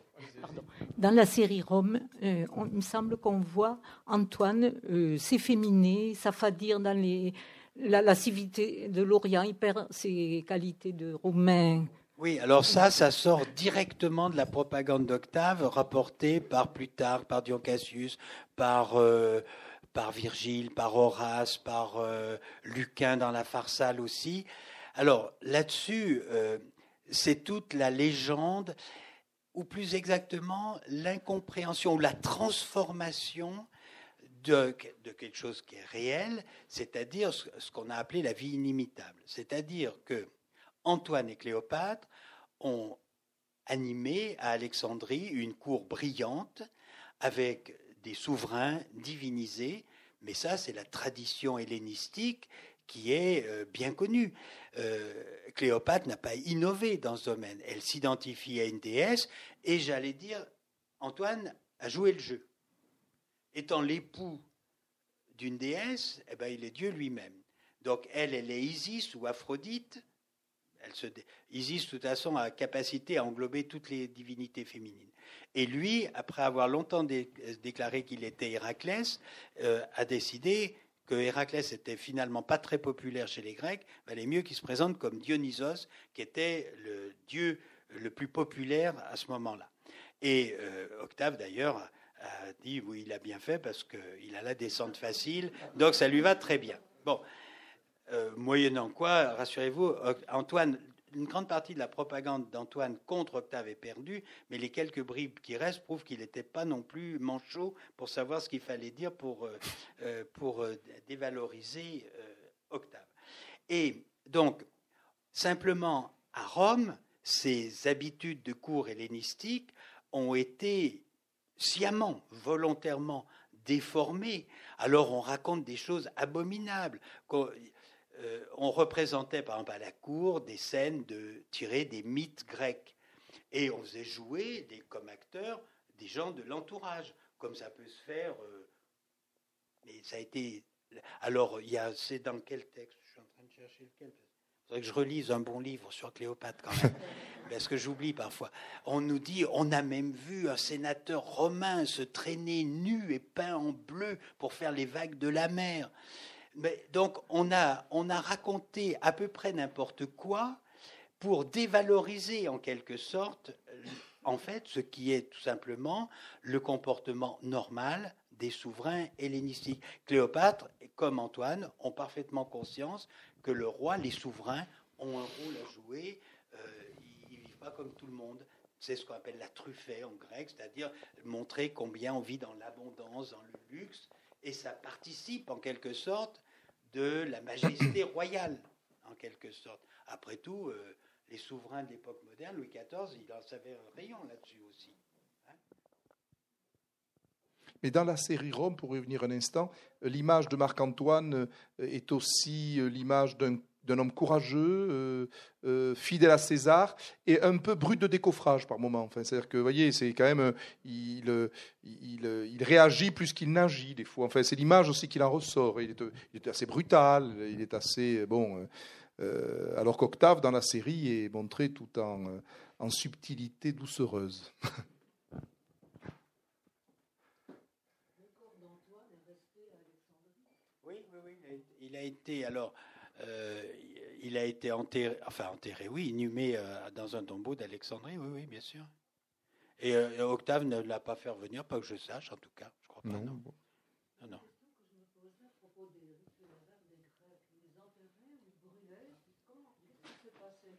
Dans la série Rome, euh, il me semble qu'on voit Antoine s'efféminer, s'affadir dans les, la lascivité de l'Orient. Il perd ses qualités de Romain oui, alors ça, ça sort directement de la propagande d'Octave, rapportée par Plutarque, par Dion Cassius, par, euh, par Virgile, par Horace, par euh, Lucain dans la Pharsale aussi. Alors là-dessus, euh, c'est toute la légende, ou plus exactement l'incompréhension ou la transformation de, de, quelque chose qui est réel, c'est-à-dire ce qu'on a appelé la vie inimitable. C'est-à-dire que Antoine et Cléopâtre ont animé à Alexandrie une cour brillante avec des souverains divinisés, mais ça c'est la tradition hellénistique qui est euh, bien connue. Euh, Cléopâtre n'a pas innové dans ce domaine. Elle s'identifie à une déesse et j'allais dire, Antoine a joué le jeu. Étant l'époux d'une déesse, eh ben, il est Dieu lui-même. Donc elle, elle est Isis ou Aphrodite, Isis, de toute façon, a capacité à englober toutes les divinités féminines. Et lui, après avoir longtemps déclaré qu'il était Héraclès, euh, a décidé que Héraclès était finalement pas très populaire chez les Grecs, valait mieux qu'il se présente comme Dionysos, qui était le dieu le plus populaire à ce moment-là. Et euh, Octave, d'ailleurs, a dit oui, il a bien fait parce qu'il a la descente facile, donc ça lui va très bien. Bon, euh, moyennant quoi, rassurez-vous, Antoine une grande partie de la propagande d'Antoine contre Octave est perdue, mais les quelques bribes qui restent prouvent qu'il n'était pas non plus manchot pour savoir ce qu'il fallait dire pour, euh, euh, pour euh, dévaloriser Octave. Et donc, simplement, à Rome, ces habitudes de cours hellénistiques ont été sciemment, volontairement déformées. Alors on raconte des choses abominables. Euh, on représentait par exemple à la cour des scènes de, tirées des mythes grecs. Et on faisait jouer des, comme acteurs des gens de l'entourage, comme ça peut se faire. Euh, mais ça a été. Alors, il y a, c'est dans quel texte? Je suis en train de chercher lequel. Il faudrait que je relise un bon livre sur Cléopâtre quand même, *laughs* parce que j'oublie parfois. On nous dit, on a même vu un sénateur romain se traîner nu et peint en bleu pour faire les vagues de la mer donc on a, on a raconté à peu près n'importe quoi pour dévaloriser en quelque sorte, en fait, ce qui est tout simplement le comportement normal des souverains hellénistiques. Cléopâtre, comme Antoine, ont parfaitement conscience que le roi, les souverains, ont un rôle à jouer. Euh, ils ne vivent pas comme tout le monde. C'est ce qu'on appelle la truffée en grec, c'est-à-dire montrer combien on vit dans l'abondance, dans le luxe, et ça participe en quelque sorte de la majesté *coughs* royale, en quelque sorte. Après tout, euh, les souverains de l'époque moderne, Louis XIV, il en savait un rayon là-dessus aussi. Hein. Mais dans la série Rome, pour revenir un instant, l'image de Marc-Antoine euh, est aussi euh, l'image d'un d'un homme courageux, euh, euh, fidèle à César et un peu brut de décoffrage par moment. Enfin, c'est-à-dire que, vous voyez, c'est quand même, il, il, réagit plus qu'il n'agit des fois. Enfin, c'est l'image aussi qu'il en ressort. Il est, il assez brutal, il est assez bon. Euh, alors qu'Octave dans la série est montré tout en, en subtilité doucereuse. *laughs* Oui, oui. Il a été alors euh, il a été enterré, enfin enterré, oui, inhumé euh, dans un tombeau d'Alexandrie, oui, oui, bien sûr. Et euh, Octave ne l'a pas fait revenir, pas que je sache, en tout cas. Je crois pas. Non, non. non,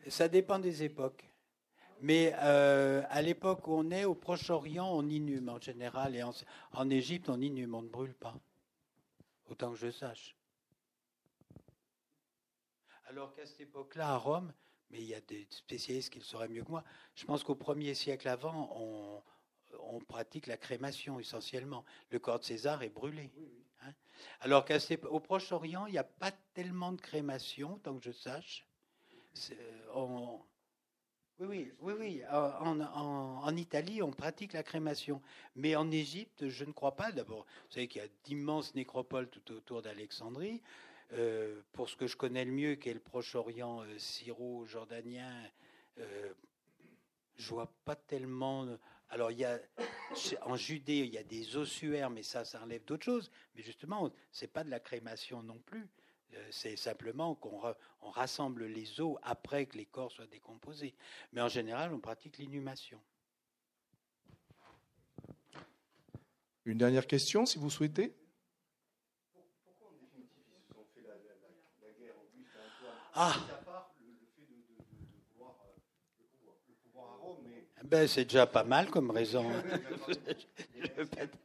Ça dépend des époques. Mais à l'époque où on est, au Proche-Orient, on inhume en général. Et en, en Égypte, on inhume, on ne brûle pas. Autant que je sache. Alors qu'à cette époque-là, à Rome, mais il y a des spécialistes qui le sauraient mieux que moi, je pense qu'au premier siècle avant, on, pratique la crémation essentiellement. Le corps de César est brûlé. Hein. Alors qu'au Proche-Orient, il n'y a pas tellement de crémation, tant que je sache. Euh, oui, oui, oui, oui. En, Italie, on pratique la crémation. Mais en Égypte, je ne crois pas. D'abord, vous savez qu'il y a d'immenses nécropoles tout autour d'Alexandrie. Euh, pour ce que je connais le mieux, qui est le Proche-Orient euh, syro-jordanien, euh, je vois pas tellement. Alors, il y a, en Judée, il y a des ossuaires, mais ça, ça enlève d'autres choses. Mais justement, c'est pas de la crémation non plus. C'est simplement qu'on on rassemble les os après que les corps soient décomposés. Mais en général, on pratique l'inhumation. Une dernière question, si vous souhaitez. Ah ben, c'est déjà pas mal comme raison. *laughs*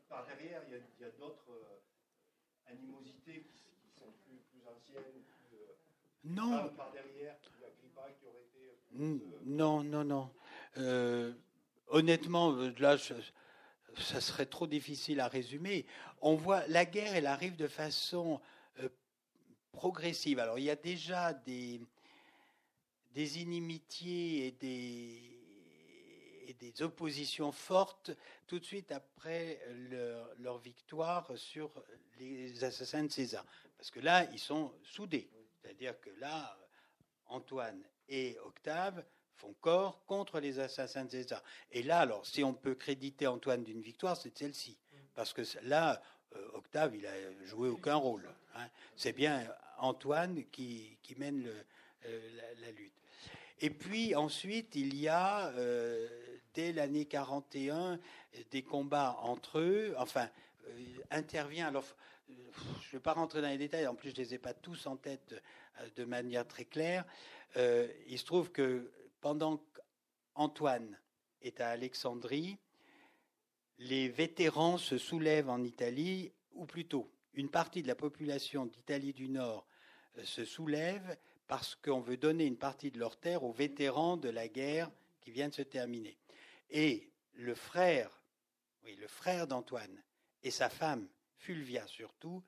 par derrière, il y a, d'autres euh, animosités qui, sont plus, anciennes. Euh, non. Par derrière, qui aurait été. Euh, non, non, non. honnêtement, là, ça serait trop difficile à résumer. On voit la guerre, elle arrive de façon progressive. Alors il y a déjà des, des inimitiés et des, des oppositions fortes tout de suite après leur, leur, victoire sur les assassins de César. Parce que là, ils sont soudés. C'est-à-dire que là, Antoine et Octave font corps contre les assassins de César. Et là, alors, si on peut créditer Antoine d'une victoire, c'est celle-ci. Parce que là, Octave, il a joué aucun rôle. Hein. C'est bien Antoine qui, mène euh, la, lutte. Et puis ensuite, il y a euh, dès l'année 41, des combats entre eux, enfin, intervient. Alors, je ne vais pas rentrer dans les détails, en plus, je ne les ai pas tous en tête de manière très claire. il se trouve que pendant qu'Antoine est à Alexandrie, les vétérans se soulèvent en Italie, ou plutôt, une partie de la population d'Italie du Nord se soulève parce qu'on veut donner une partie de leurs terres aux vétérans de la guerre qui vient de se terminer. Et le frère, oui, le frère d'Antoine et sa femme, Fulvia surtout,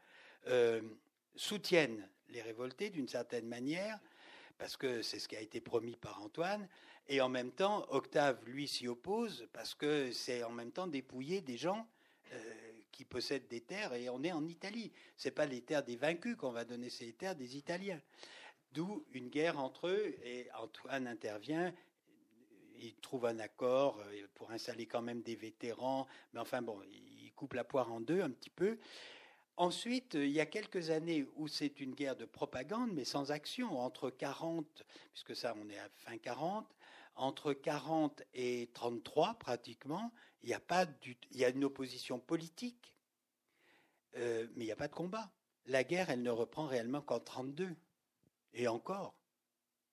euh, soutiennent les révoltés d'une certaine manière, parce que c'est ce qui a été promis par Antoine, et en même temps, Octave, lui, s'y oppose, parce que c'est en même temps dépouiller des gens euh, qui possèdent des terres, et on est en Italie. Ce pas les terres des vaincus qu'on va donner, c'est les terres des Italiens. D'où une guerre entre eux, et Antoine intervient, il trouve un accord euh, pour installer quand même des vétérans, mais enfin bon, il coupe la poire en deux un petit peu. Ensuite, il y a quelques années où c'est une guerre de propagande, mais sans action, entre 40, puisque ça on est à fin 40, entre 40 et 33 pratiquement, il y a, pas il y a une opposition politique, euh, mais il n'y a pas de combat. La guerre, elle ne reprend réellement qu'en 32. Et encore,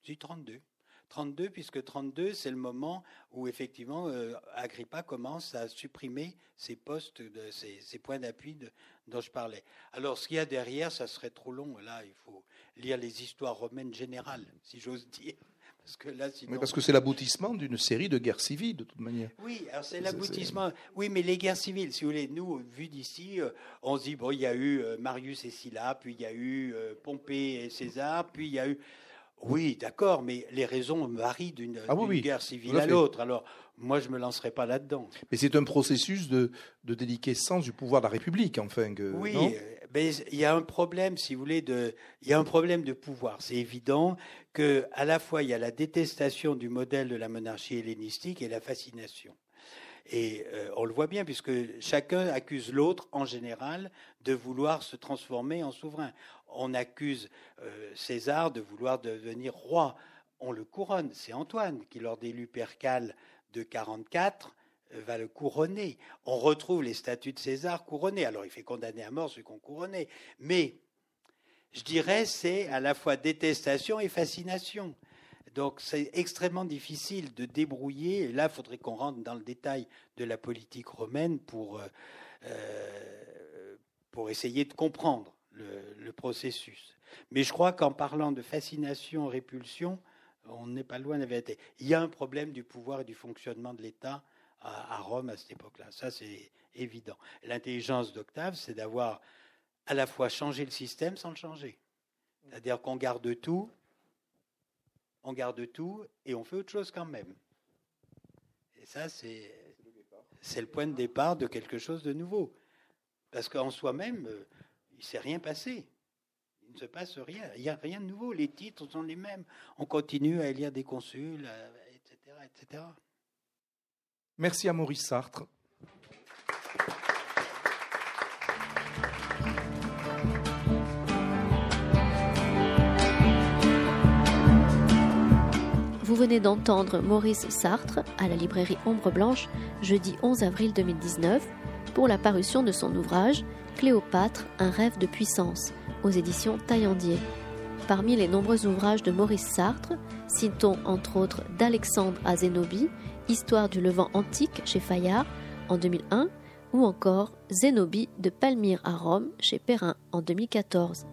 c'est 32. 32, puisque 32, c'est le moment où effectivement euh, Agrippa commence à supprimer ces postes, de, points d'appui dont je parlais. Alors, ce qu'il y a derrière, ça serait trop long. Là, il faut lire les histoires romaines générales, si j'ose dire. Parce que là, parce que c'est l'aboutissement d'une série de guerres civiles, de toute manière. Oui, alors c'est l'aboutissement. Oui, mais les guerres civiles, si vous voulez, nous, vu d'ici, euh, on se dit, bon, il y a eu euh, Marius et Sylla, puis il y a eu euh, Pompée et César, puis il y a eu. Oui, d'accord, mais les raisons varient d'une ah guerre civile à, l'autre. Alors, moi, je ne me lancerai pas là-dedans. Mais c'est un processus de, de déliquescence du pouvoir de la République, enfin. Que, oui, il y a un problème, si vous voulez, de, il y a un problème de pouvoir. C'est évident que, à la fois, il y a la détestation du modèle de la monarchie hellénistique et la fascination. Et euh, on le voit bien, puisque chacun accuse l'autre, en général, de vouloir se transformer en souverain. On accuse euh, César de vouloir devenir roi. On le couronne. C'est Antoine qui, lors d'élu percale de 44, va le couronner. On retrouve les statuts de César couronnés. Alors il fait condamner à mort ceux qu'on couronnait. Mais je dirais c'est à la fois détestation et fascination. Donc c'est extrêmement difficile de débrouiller. là, il faudrait qu'on rentre dans le détail de la politique romaine pour, euh, euh, pour essayer de comprendre le, processus. Mais je crois qu'en parlant de fascination, répulsion, on n'est pas loin de la vérité. Il y a un problème du pouvoir et du fonctionnement de l'État à, Rome à cette époque-là. Ça, c'est évident. L'intelligence d'Octave, c'est d'avoir à la fois changé le système sans le changer. C'est-à-dire qu'on garde tout, on garde tout et on fait autre chose quand même. Et ça, c'est, le point de départ de quelque chose de nouveau. Parce qu'en soi-même, euh, il ne s'est rien passé. Il ne se passe rien. Il n'y a rien de nouveau. Les titres sont les mêmes. On continue à élire des consuls, etc., euh, etc. Merci à Maurice Sartre. Vous venez d'entendre Maurice Sartre à la librairie Ombre Blanche jeudi 11 avril 2019 pour la parution de son ouvrage Cléopâtre, un rêve de puissance aux éditions Taillandier. Parmi les nombreux ouvrages de Maurice Sartre, citons entre autres d'Alexandre à Zénobie, Histoire du Levant antique chez Fayard en 2001 ou encore Zénobie de Palmyre à Rome chez Perrin en 2014.